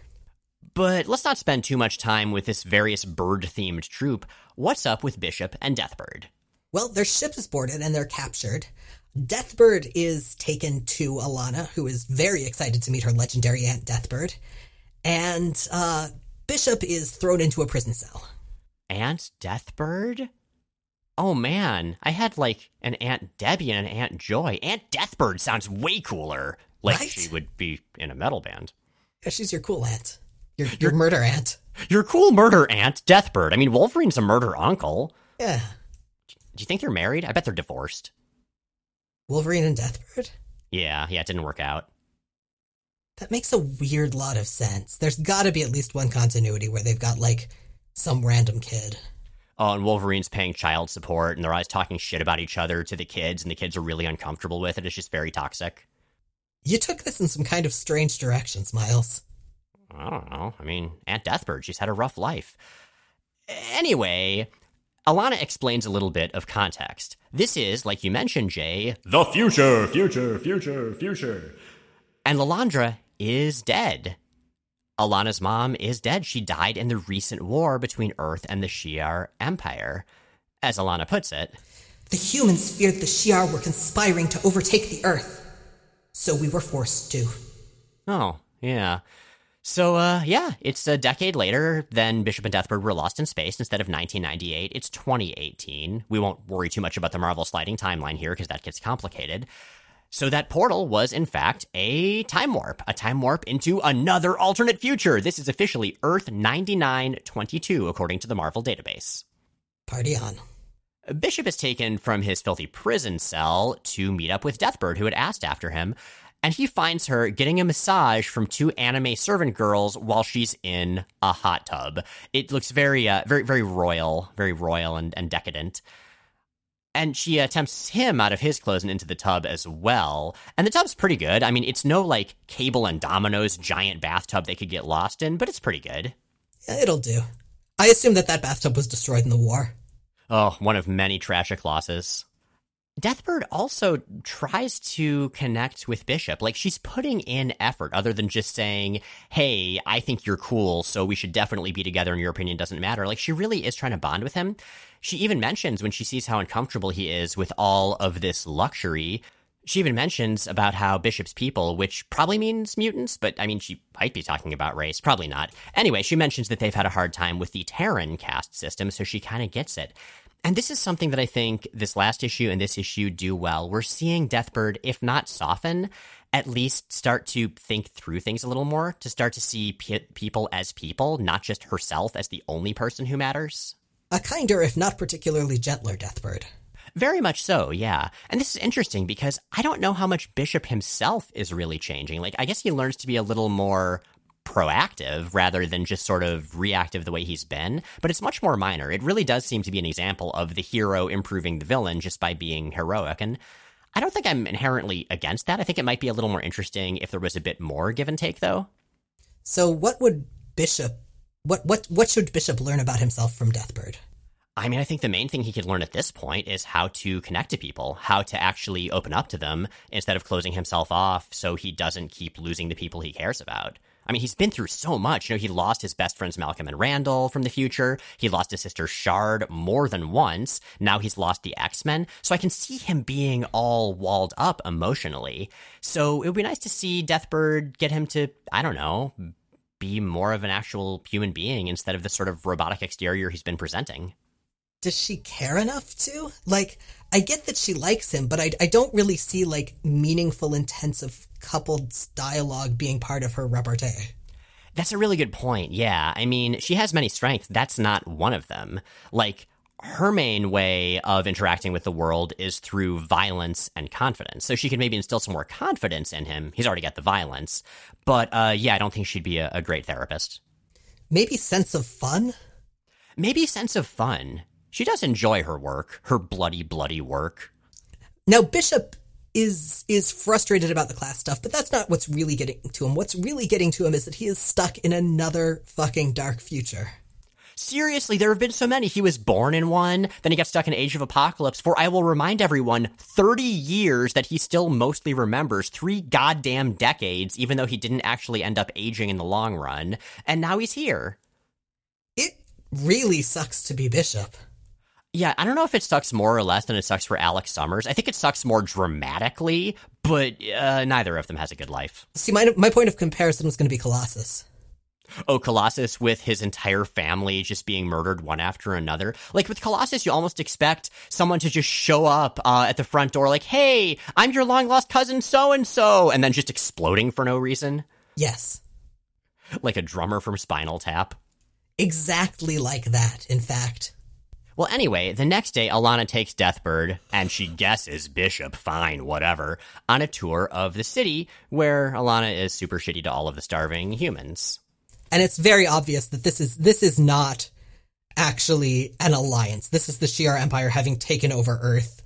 But let's not spend too much time with this various bird themed troop. What's up with Bishop and Deathbird? Well, their ship is boarded and they're captured. Deathbird is taken to Alanna, who is very excited to meet her legendary aunt Deathbird. And uh, Bishop is thrown into a prison cell. Aunt Deathbird? Oh man, I had like an Aunt Debbie and an Aunt Joy. Aunt Deathbird sounds way cooler. Like right? she would be in a metal band. Yeah, she's your cool aunt. Your, your murder aunt. Your cool murder aunt, Deathbird. I mean, Wolverine's a murder uncle. Yeah. Do you think they're married? I bet they're divorced. Wolverine and Deathbird? Yeah, yeah, it didn't work out. That makes a weird lot of sense. There's gotta be at least one continuity where they've got, like, some random kid oh, and Wolverine's paying child support, and they're always talking shit about each other to the kids, and the kids are really uncomfortable with it. It's just very toxic. You took this in some kind of strange directions, Miles. I don't know. I mean, Aunt Deathbird, she's had a rough life. Anyway, Alanna explains a little bit of context. This is, like you mentioned, Jay, the future, future, future, future. And Lilandra is dead. Alanna's mom is dead. She died in the recent war between Earth and the Shi'ar Empire. As Alanna puts it, the humans feared the Shi'ar were conspiring to overtake the Earth, so we were forced to. Oh, yeah. So, uh, yeah, it's a decade later than Bishop and Deathbird were lost in space. Instead of 1998, it's 2018. We won't worry too much about the Marvel sliding timeline here because that gets complicated. So that portal was, in fact, a time warp, a time warp into another alternate future. This is officially Earth 9922, according to the Marvel database. Party on. Bishop is taken from his filthy prison cell to meet up with Deathbird, who had asked after him, and he finds her getting a massage from two anime servant girls while she's in a hot tub. It looks very, uh, very, very royal, very royal and, and decadent. And she uh, attempts him out of his clothes and into the tub as well. And the tub's pretty good. I mean, it's no like Cable and Domino's giant bathtub they could get lost in, but it's pretty good. Yeah, It'll do. I assume that that bathtub was destroyed in the war. Oh, one of many tragic losses. Deathbird also tries to connect with Bishop. Like she's putting in effort other than just saying, Hey, I think you're cool, so we should definitely be together and your opinion doesn't matter. Like she really is trying to bond with him. She even mentions when she sees how uncomfortable he is with all of this luxury. She even mentions about how Bishop's people, which probably means mutants, but I mean, she might be talking about race. Probably not. Anyway, she mentions that they've had a hard time with the Terran caste system, so she kind of gets it. And this is something that I think this last issue and this issue do well. We're seeing Deathbird, if not soften, at least start to think through things a little more, to start to see people as people, not just herself as the only person who matters. A kinder, if not particularly gentler Deathbird. Very much so, yeah. And this is interesting because I don't know how much Bishop himself is really changing. Like, I guess he learns to be a little more proactive rather than just sort of reactive the way he's been, but it's much more minor. It really does seem to be an example of the hero improving the villain just by being heroic. And I don't think I'm inherently against that. I think it might be a little more interesting if there was a bit more give and take, though. So, what would Bishop, what what what should Bishop learn about himself from Deathbird? I mean, I think the main thing he could learn at this point is how to connect to people, how to actually open up to them instead of closing himself off so he doesn't keep losing the people he cares about. I mean, he's been through so much. You know, he lost his best friends Malcolm and Randall from the future. He lost his sister Shard more than once. Now he's lost the X-Men. So I can see him being all walled up emotionally. So it would be nice to see Deathbird get him to, I don't know, be more of an actual human being instead of the sort of robotic exterior he's been presenting. Does she care enough to? Like, I get that she likes him, but I, I don't really see like meaningful, intensive coupled dialogue being part of her repartee. That's a really good point. Yeah. I mean, she has many strengths. That's not one of them. Like, her main way of interacting with the world is through violence and confidence. So she could maybe instill some more confidence in him. He's already got the violence. But uh, yeah, I don't think she'd be a, a great therapist. Maybe sense of fun? Maybe sense of fun. She does enjoy her work, her bloody, bloody work. Now, Bishop is is frustrated about the class stuff, but that's not what's really getting to him. What's really getting to him is that he is stuck in another fucking dark future. Seriously, there have been so many. He was born in one, then he got stuck in Age of Apocalypse for, I will remind everyone, 30 years that he still mostly remembers. Three goddamn decades, even though he didn't actually end up aging in the long run. And now he's here. It really sucks to be Bishop. Yeah, I don't know if it sucks more or less than it sucks for Alex Summers. I think it sucks more dramatically, but uh, neither of them has a good life. See, my my point of comparison was going to be Colossus. Oh, Colossus with his entire family just being murdered one after another. Like with Colossus, you almost expect someone to just show up uh, at the front door, like, "Hey, I'm your long lost cousin, so and so," and then just exploding for no reason. Yes, like a drummer from Spinal Tap. Exactly like that. In fact. Well, anyway, the next day, Alanna takes Deathbird, and she guesses Bishop, fine, whatever, on a tour of the city where Alanna is super shitty to all of the starving humans. And it's very obvious that this is this is not actually an alliance. This is the Shi'ar Empire having taken over Earth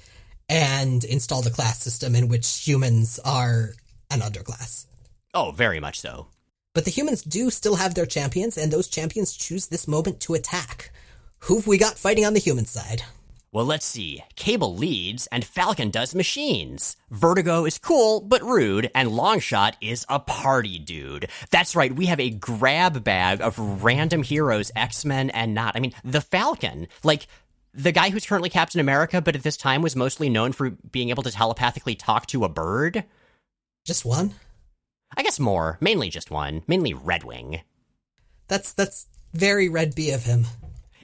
and installed a class system in which humans are an underclass. Oh, very much so. But the humans do still have their champions, and those champions choose this moment to attack. Who've we got fighting on the human side? Well, let's see. Cable leads, and Falcon does machines. Vertigo is cool, but rude, and Longshot is a party dude. That's right, we have a grab bag of random heroes, X Men and not. I mean, the Falcon. Like, the guy who's currently Captain America, but at this time was mostly known for being able to telepathically talk to a bird. Just one? I guess more. Mainly just one. Mainly Redwing. That's that's very Red B of him.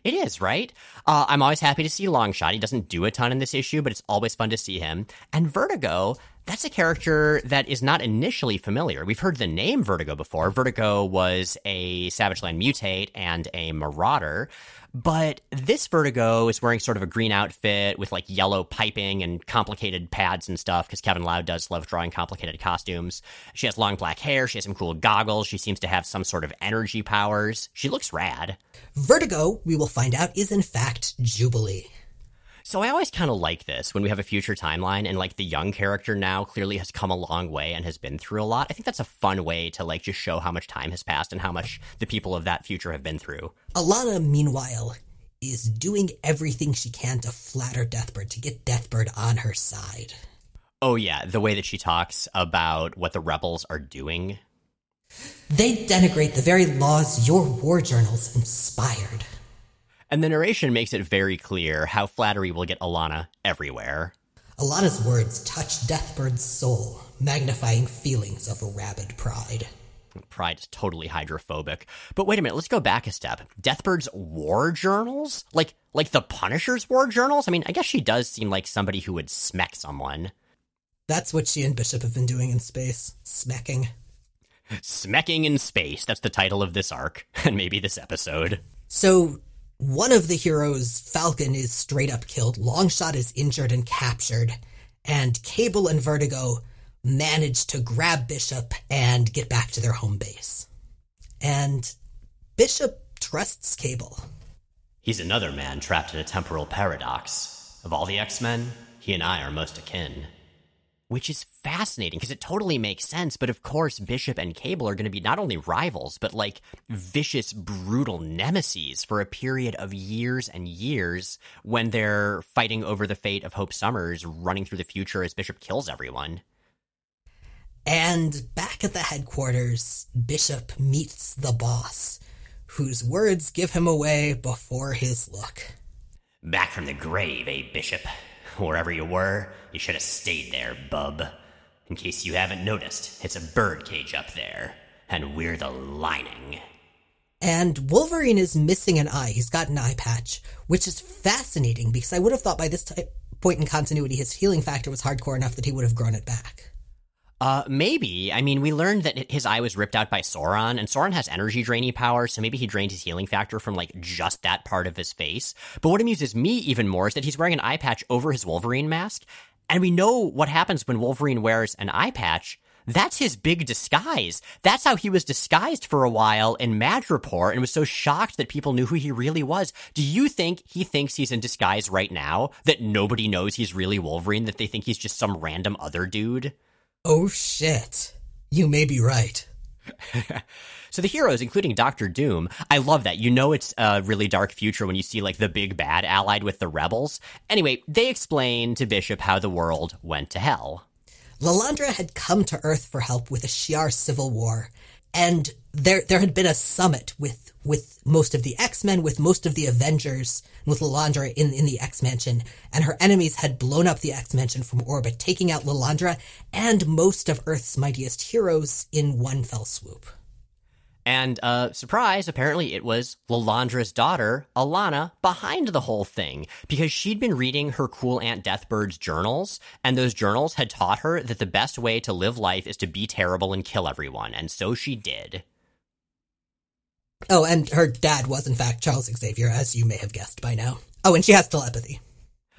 It is, right? Uh, I'm always happy to see Longshot. He doesn't do a ton in this issue, but it's always fun to see him. And Vertigo, that's a character that is not initially familiar. We've heard the name Vertigo before. Vertigo was a Savage Land mutate and a marauder. But this Vertigo is wearing sort of a green outfit with like yellow piping and complicated pads and stuff because Kevin Lau does love drawing complicated costumes. She has long black hair. She has some cool goggles. She seems to have some sort of energy powers. She looks rad. Vertigo, we will find out, is in fact Jubilee. So I always kind of like this when we have a future timeline and like the young character now clearly has come a long way and has been through a lot. I think that's a fun way to like just show how much time has passed and how much the people of that future have been through. Alanna, meanwhile, is doing everything she can to flatter Deathbird, to get Deathbird on her side. Oh yeah, the way that she talks about what the rebels are doing. They denigrate the very laws your war journals inspired. And the narration makes it very clear how flattery will get Alanna everywhere. Alanna's words touch Deathbird's soul, magnifying feelings of rabid pride. Pride is totally hydrophobic. But wait a minute, let's go back a step. Deathbird's war journals? Like like the Punisher's war journals? I mean, I guess she does seem like somebody who would smack someone. That's what she and Bishop have been doing in space. Smacking. Smacking in space. That's the title of this arc, <laughs> and maybe this episode. So one of the heroes, Falcon, is straight up killed. Longshot is injured and captured. And Cable and Vertigo manage to grab Bishop and get back to their home base. And Bishop trusts Cable. He's another man trapped in a temporal paradox. Of all the X Men, he and I are most akin which is fascinating because it totally makes sense. But of course, Bishop and Cable are going to be not only rivals, but like vicious, brutal nemesis for a period of years and years when they're fighting over the fate of Hope Summers running through the future as Bishop kills everyone. And back at the headquarters, Bishop meets the boss, whose words give him away before his look. Back from the grave, eh, Bishop? Wherever you were, you should have stayed there, bub. In case you haven't noticed, it's a birdcage up there, and we're the lining. And Wolverine is missing an eye. He's got an eye patch, which is fascinating because I would have thought by this t- point in continuity his healing factor was hardcore enough that he would have grown it back. Uh, maybe. I mean, we learned that his eye was ripped out by Sauron, and Sauron has energy draining power, so maybe he drained his healing factor from like just that part of his face. But what amuses me even more is that he's wearing an eye patch over his Wolverine mask, and we know what happens when Wolverine wears an eye patch. That's his big disguise. That's how he was disguised for a while in Madripoor and was so shocked that people knew who he really was. Do you think he thinks he's in disguise right now? That nobody knows he's really Wolverine? That they think he's just some random other dude? Oh shit. You may be right. <laughs> so the heroes, including Doctor Doom, I love that. You know it's a really dark future when you see like the big bad allied with the rebels. Anyway, they explain to Bishop how the world went to hell. Lilandra had come to Earth for help with a Shi'ar civil war, and there there had been a summit with with most of the X-Men, with most of the Avengers, with Lilandra in, in the X-Mansion, and her enemies had blown up the X-Mansion from orbit, taking out Lilandra and most of Earth's mightiest heroes in one fell swoop. And, uh, surprise, apparently it was Lilandra's daughter, Alanna, behind the whole thing, because she'd been reading her cool Aunt Deathbird's journals, and those journals had taught her that the best way to live life is to be terrible and kill everyone, and so she did. Oh, and her dad was, in fact, Charles Xavier, as you may have guessed by now. Oh, and she has telepathy.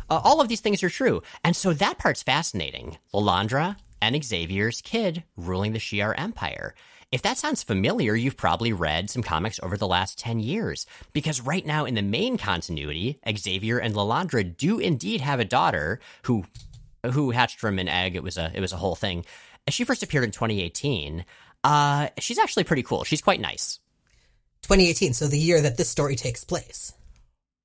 Uh, all of these things are true, and so that part's fascinating. Lilandra and Xavier's kid ruling the Shi'ar Empire. If that sounds familiar, you've probably read some comics over the last 10 years. Because right now in the main continuity, Xavier and Lilandra do indeed have a daughter who who hatched from an egg. It was a it was a whole thing. She first appeared in 2018. Uh, she's actually pretty cool. She's quite nice. 2018, so the year that this story takes place.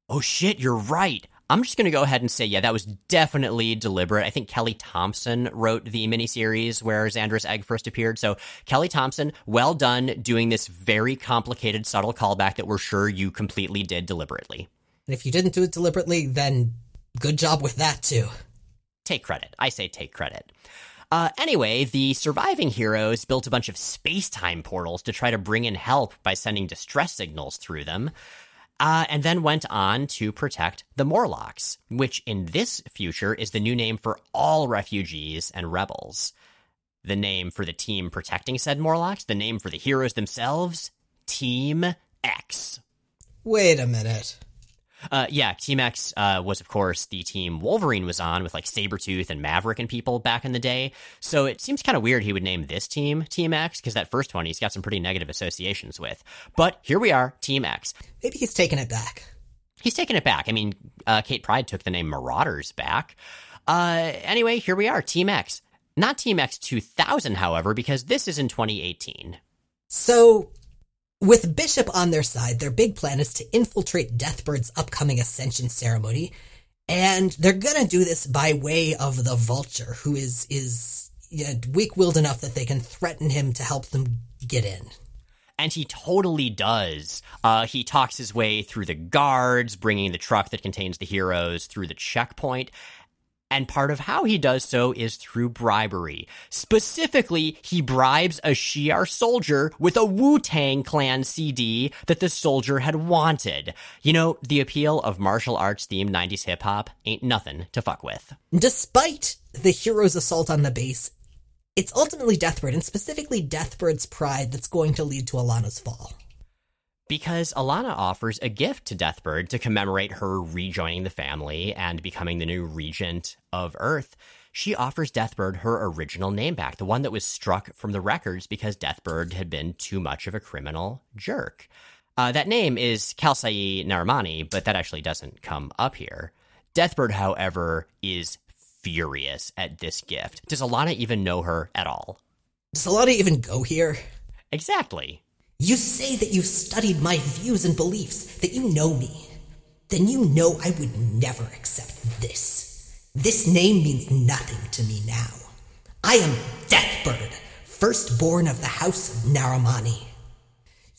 Oh shit, you're right. I'm just going to go ahead and say, yeah, that was definitely deliberate. I think Kelly Thompson wrote the miniseries where Xandra's egg first appeared. So, Kelly Thompson, well done doing this very complicated, subtle callback that we're sure you completely did deliberately. And if you didn't do it deliberately, then good job with that too. Take credit. I say take credit. Uh, anyway, the surviving heroes built a bunch of space time portals to try to bring in help by sending distress signals through them, uh, and then went on to protect the Morlocks, which in this future is the new name for all refugees and rebels. The name for the team protecting said Morlocks, the name for the heroes themselves, Team X. Wait a minute. Uh, yeah, Team X uh, was, of course, the team Wolverine was on with like Sabretooth and Maverick and people back in the day. So it seems kind of weird he would name this team Team X because that first one he's got some pretty negative associations with. But here we are, Team X. Maybe he's taking it back. He's taking it back. I mean, uh, Kate Pryde took the name Marauders back. Uh, anyway, here we are, Team X. Not Team X 2000, however, because this is in 2018. So with Bishop on their side, their big plan is to infiltrate Deathbird's upcoming ascension ceremony, and they're gonna do this by way of the Vulture, who is is you know, weak-willed enough that they can threaten him to help them get in. And he totally does. Uh, he talks his way through the guards, bringing the truck that contains the heroes through the checkpoint, and part of how he does so is through bribery. Specifically, he bribes a Shi'ar soldier with a Wu Tang Clan CD that the soldier had wanted. You know, the appeal of martial arts themed 90s hip hop ain't nothing to fuck with. Despite the hero's assault on the base, it's ultimately Deathbird, and specifically Deathbird's pride, that's going to lead to Alanna's fall because Alanna offers a gift to Deathbird to commemorate her rejoining the family and becoming the new regent of Earth. She offers Deathbird her original name back, the one that was struck from the records because Deathbird had been too much of a criminal jerk. Uh, that name is Cal'syee Nerimani, but that actually doesn't come up here. Deathbird, however, is furious at this gift. Does Alanna even know her at all? Does Alanna even go here? Exactly. You say that you've studied my views and beliefs, that you know me. Then you know I would never accept this. This name means nothing to me now. I am Deathbird, firstborn of the House of Nerimani.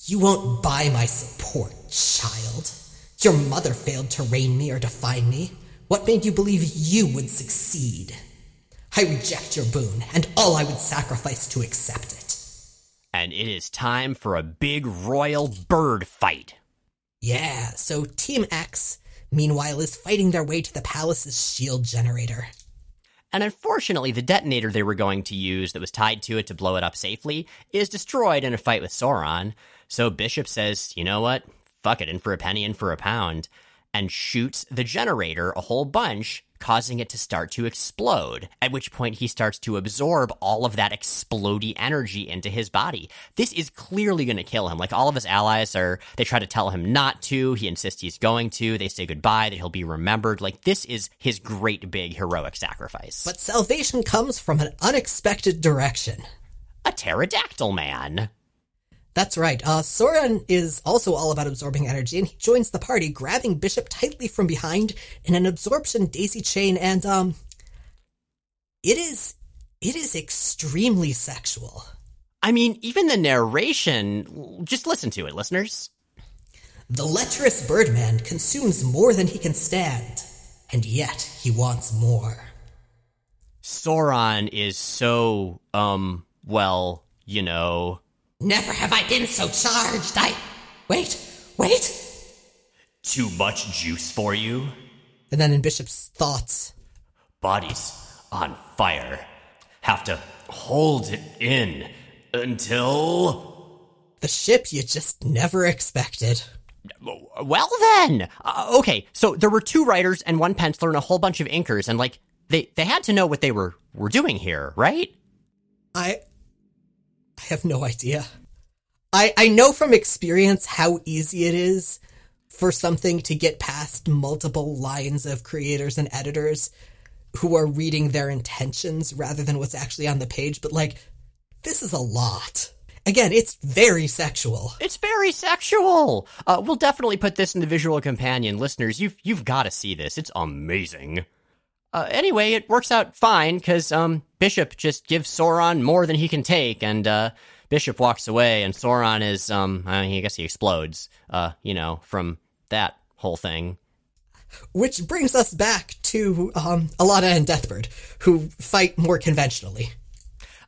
You won't buy my support, child. Your mother failed to reign me or define me. What made you believe you would succeed? I reject your boon, and all I would sacrifice to accept it and it is time for a big royal bird fight. Yeah, so Team X, meanwhile, is fighting their way to the palace's shield generator. And unfortunately, the detonator they were going to use that was tied to it to blow it up safely is destroyed in a fight with Sauron. So Bishop says, you know what? Fuck it, in for a penny, in for a pound, and shoots the generator a whole bunch causing it to start to explode, at which point he starts to absorb all of that explody energy into his body. This is clearly going to kill him. Like all of his allies are, they try to tell him not to. He insists he's going to. They say goodbye, that he'll be remembered. Like this is his great big heroic sacrifice. But salvation comes from an unexpected direction. A pterodactyl man. That's right. Uh, Sauron is also all about absorbing energy, and he joins the party, grabbing Bishop tightly from behind in an absorption daisy chain, and um, it is it is extremely sexual. I mean, even the narration. Just listen to it, listeners. The lecherous Birdman consumes more than he can stand, and yet he wants more. Sauron is so, um, well, you know, Never have I been so charged. I. Wait, wait. Too much juice for you? And then in Bishop's thoughts Bodies on fire. Have to hold it in until. The ship you just never expected. Well then, uh, okay. So there were two writers and one penciler and a whole bunch of inkers, and like they they had to know what they were were doing here, right? I I have no idea. I, I know from experience how easy it is for something to get past multiple lines of creators and editors who are reading their intentions rather than what's actually on the page, but like, this is a lot. Again, it's very sexual. It's very sexual. Uh, we'll definitely put this in the visual companion, listeners. You've you've got to see this. It's amazing. Uh, anyway, it works out fine because um, Bishop just gives Sauron more than he can take, and uh, Bishop walks away, and Sauron is um, I, mean, I guess he explodes. Uh, you know, from that whole thing. Which brings us back to um, Alana and Deathbird, who fight more conventionally.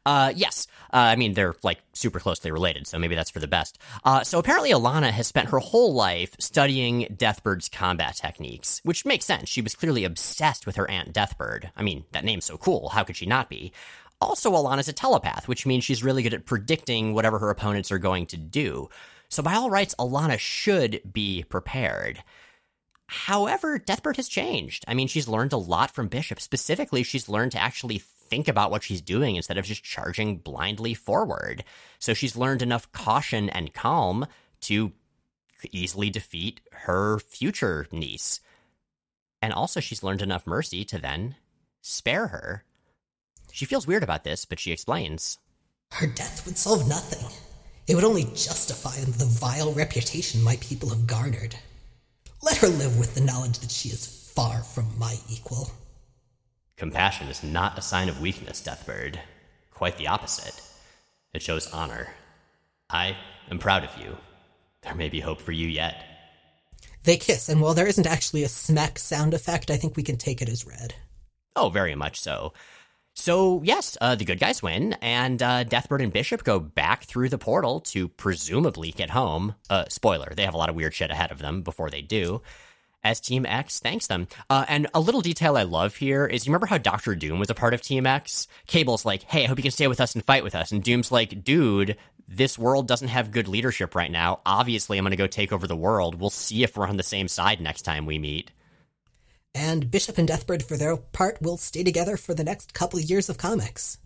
Uh, yes. Uh, I mean, they're like super closely related, so maybe that's for the best. Uh, so apparently, Alanna has spent her whole life studying Deathbird's combat techniques, which makes sense. She was clearly obsessed with her aunt Deathbird. I mean, that name's so cool. How could she not be? Also, Alanna's a telepath, which means she's really good at predicting whatever her opponents are going to do. So, by all rights, Alanna should be prepared. However, Deathbird has changed. I mean, she's learned a lot from Bishop. Specifically, she's learned to actually think about what she's doing instead of just charging blindly forward. So she's learned enough caution and calm to easily defeat her future niece. And also, she's learned enough mercy to then spare her. She feels weird about this, but she explains. Her death would solve nothing. It would only justify the vile reputation my people have garnered. Let her live with the knowledge that she is far from my equal. Compassion is not a sign of weakness, Deathbird. Quite the opposite. It shows honor. I am proud of you. There may be hope for you yet. They kiss, and while there isn't actually a smack sound effect, I think we can take it as read. Oh, very much so. So, yes, uh, the good guys win, and uh, Deathbird and Bishop go back through the portal to presumably get home. Uh, spoiler, they have a lot of weird shit ahead of them before they do as Team X thanks them. Uh, and a little detail I love here is you remember how Doctor Doom was a part of Team X? Cable's like, hey, I hope you can stay with us and fight with us. And Doom's like, dude, this world doesn't have good leadership right now. Obviously, I'm going to go take over the world. We'll see if we're on the same side next time we meet. And Bishop and Deathbird, for their part, will stay together for the next couple years of comics.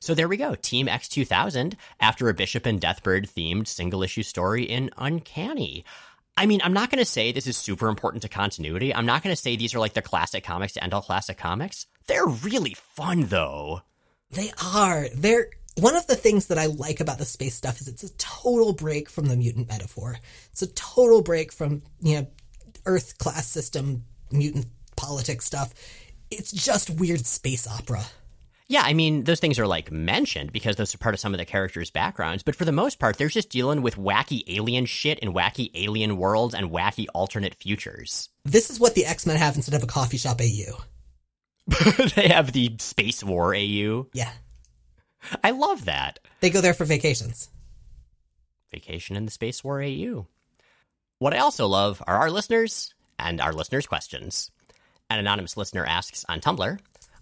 So there we go. Team X2000 after a Bishop and Deathbird themed single issue story in Uncanny. I mean, I'm not going to say this is super important to continuity. I'm not going to say these are like the classic comics to end all classic comics. They're really fun, though. They are. They're one of the things that I like about the space stuff is it's a total break from the mutant metaphor. It's a total break from you know Earth class system mutant politics stuff. It's just weird space opera. Yeah, I mean, those things are like mentioned because those are part of some of the characters' backgrounds, but for the most part, they're just dealing with wacky alien shit and wacky alien worlds and wacky alternate futures. This is what the X Men have instead of a coffee shop AU. <laughs> they have the Space War AU. Yeah. I love that. They go there for vacations. Vacation in the Space War AU. What I also love are our listeners and our listeners' questions. An anonymous listener asks on Tumblr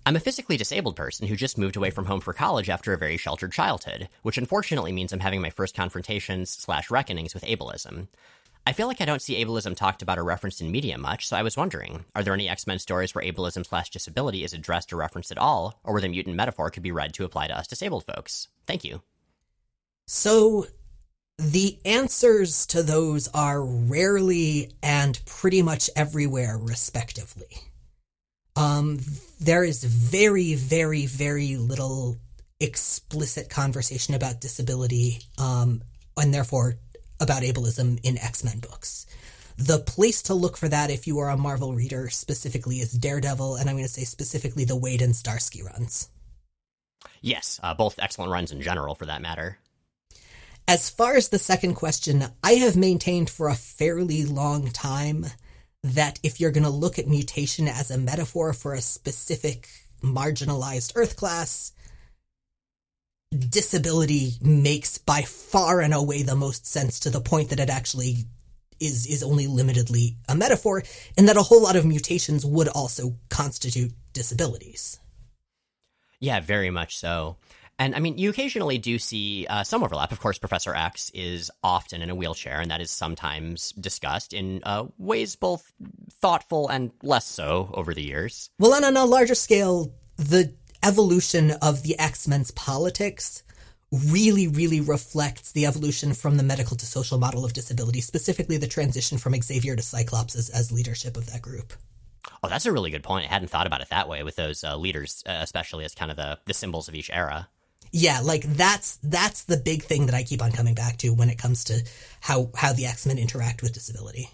I'm a physically disabled person who just moved away from home for college after a very sheltered childhood, which unfortunately means I'm having my first confrontations slash reckonings with ableism. I feel like I don't see ableism talked about or referenced in media much, so I was wondering, are there any X-Men stories where ableism slash disability is addressed or referenced at all, or where the mutant metaphor could be read to apply to us disabled folks? Thank you. So, the answers to those are rarely and pretty much everywhere, respectively. Um, there is very, very, very little explicit conversation about disability, um, and therefore about ableism in X Men books. The place to look for that, if you are a Marvel reader specifically, is Daredevil, and I'm going to say specifically the Waid and Zdarsky runs. Yes, uh, both excellent runs in general, for that matter. As far as the second question, I have maintained for a fairly long time that if you're going to look at mutation as a metaphor for a specific marginalized Earth class, disability makes by far and away the most sense to the point that it actually is is only limitedly a metaphor and that a whole lot of mutations would also constitute disabilities. Yeah, very much so. And I mean, you occasionally do see uh, some overlap. Of course, Professor X is often in a wheelchair, and that is sometimes discussed in uh, ways both thoughtful and less so over the years. Well, and on a larger scale, the evolution of the X Men's politics really, really reflects the evolution from the medical to social model of disability, specifically the transition from Xavier to Cyclops as, as leadership of that group. Oh, that's a really good point. I hadn't thought about it that way with those uh, leaders, uh, especially as kind of the, the symbols of each era yeah, like that's that's the big thing that I keep on coming back to when it comes to how how the X Men interact with disability.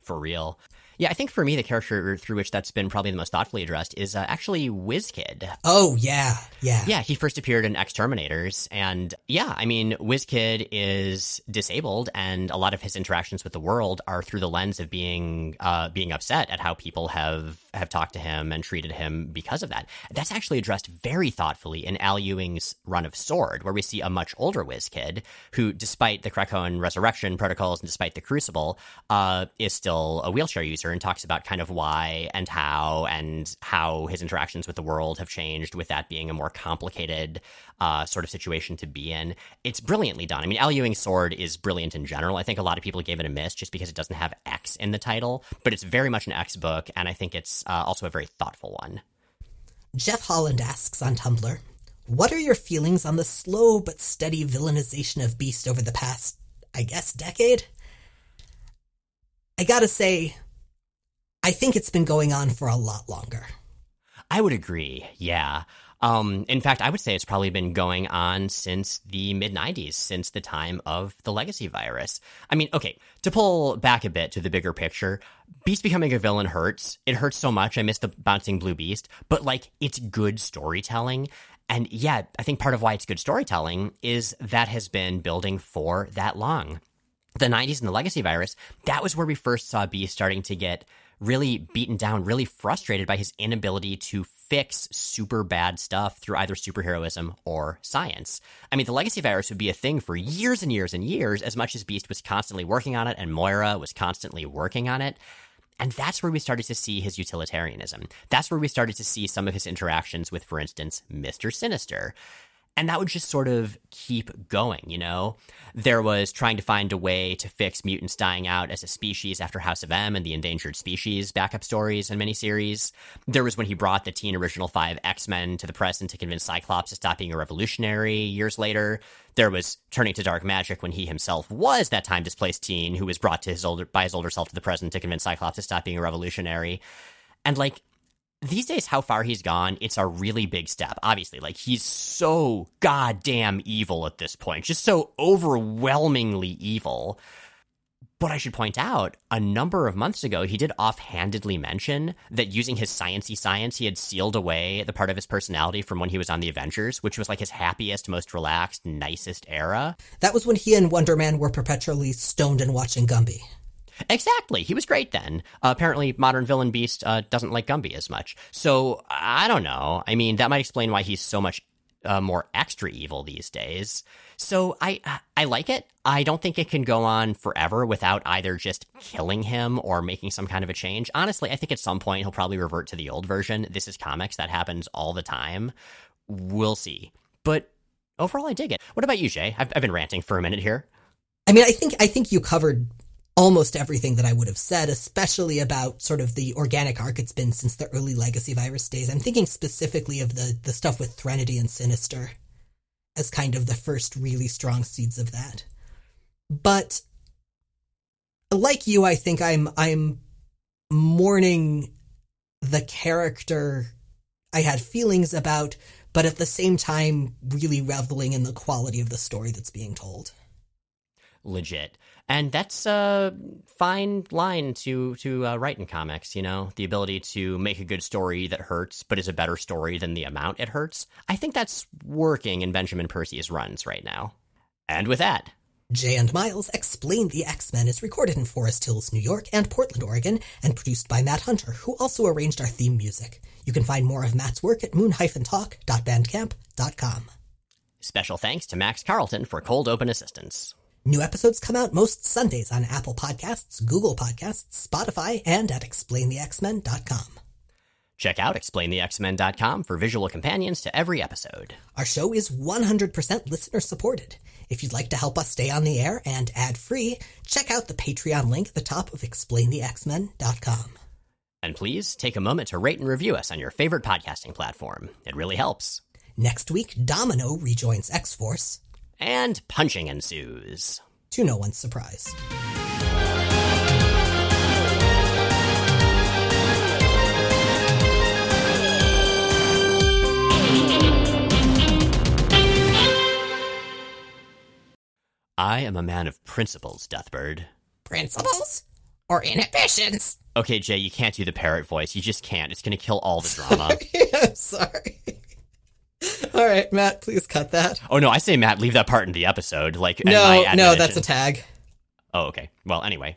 For real. Yeah, I think for me, the character through which that's been probably the most thoughtfully addressed is uh, actually WizKid. Oh, yeah, yeah. Yeah, he first appeared in X-Terminators, and yeah, I mean, WizKid is disabled, and a lot of his interactions with the world are through the lens of being uh, being upset at how people have have talked to him and treated him because of that. That's actually addressed very thoughtfully in Al Ewing's run of Sword, where we see a much older WizKid who, despite the Krakoan resurrection protocols and despite the Crucible, uh, is still a wheelchair user and talks about kind of why and how and how his interactions with the world have changed with that being a more complicated uh, sort of situation to be in. It's brilliantly done. I mean, Al Ewing's Sword is brilliant in general. I think a lot of people gave it a miss just because it doesn't have X in the title, but it's very much an X book, and I think it's uh, also a very thoughtful one. Jeff Holland asks on Tumblr, what are your feelings on the slow but steady villainization of Beast over the past, I guess, decade? I gotta say, I think it's been going on for a lot longer. I would agree. Yeah. Um, in fact, I would say it's probably been going on since the mid 90s, since the time of the legacy virus. I mean, okay, to pull back a bit to the bigger picture, Beast becoming a villain hurts. It hurts so much. I miss the bouncing blue beast, but like, it's good storytelling. And yeah, I think part of why it's good storytelling is that has been building for that long. The 90s and the legacy virus, that was where we first saw Beast starting to get really beaten down, really frustrated by his inability to fix super bad stuff through either superheroism or science. I mean, the legacy virus would be a thing for years and years and years, as much as Beast was constantly working on it and Moira was constantly working on it. And that's where we started to see his utilitarianism. That's where we started to see some of his interactions with, for instance, Mr. Sinister. And that would just sort of keep going, you know? There was trying to find a way to fix mutants dying out as a species after House of M and the endangered species backup stories and miniseries. There was when he brought the teen original five X Men to the present to convince Cyclops to stop being a revolutionary years later. There was turning to dark magic when he himself was that time displaced teen who was brought to his older by his older self to the present to convince Cyclops to stop being a revolutionary. And like these days how far he's gone it's a really big step obviously like he's so goddamn evil at this point just so overwhelmingly evil but I should point out, a number of months ago, he did offhandedly mention that using his sciency science, he had sealed away the part of his personality from when he was on the Avengers, which was like his happiest, most relaxed, nicest era. That was when he and Wonder Man were perpetually stoned and watching Gumby. Exactly. He was great then. Uh, apparently, modern villain Beast uh, doesn't like Gumby as much. So, I don't know. I mean, that might explain why he's so much uh, more extra evil these days. So, I I like it. I don't think it can go on forever without either just killing him or making some kind of a change. Honestly, I think at some point he'll probably revert to the old version. This is comics. That happens all the time. We'll see. But overall, I dig it. What about you, Jay? I've, I've been ranting for a minute here. I mean, I think I think you covered almost everything that I would have said, especially about sort of the organic arc it's been since the early Legacy Virus days. I'm thinking specifically of the the stuff with Threnody and Sinister as kind of the first really strong seeds of that. But like you, I think I'm I'm mourning the character I had feelings about, but at the same time really reveling in the quality of the story that's being told. Legit and that's a fine line to to uh, write in comics. You know, the ability to make a good story that hurts, but is a better story than the amount it hurts. I think that's working in Benjamin Percy's runs right now. And with that. Jay and Miles Explain the X Men is recorded in Forest Hills, New York, and Portland, Oregon, and produced by Matt Hunter, who also arranged our theme music. You can find more of Matt's work at moon-talk.bandcamp.com. Special thanks to Max Carlton for cold open assistance. New episodes come out most Sundays on Apple Podcasts, Google Podcasts, Spotify, and at explainthexmen.com. Check out explainthexmen.com for visual companions to every episode. Our show is 100% listener supported. If you'd like to help us stay on the air and ad free, check out the Patreon link at the top of explainthexmen.com. And please take a moment to rate and review us on your favorite podcasting platform. It really helps. Next week, Domino rejoins X Force and punching ensues. To no one's surprise. I am a man of principles, Deathbird. Principles? or inhibitions. Okay, Jay, you can't do the parrot voice. You just can't. It's going to kill all the <laughs> drama. I'm sorry. All right, Matt, please cut that. oh no, I say Matt, leave that part in the episode. Like, No, no, that's a tag. Oh, okay. Well, anyway,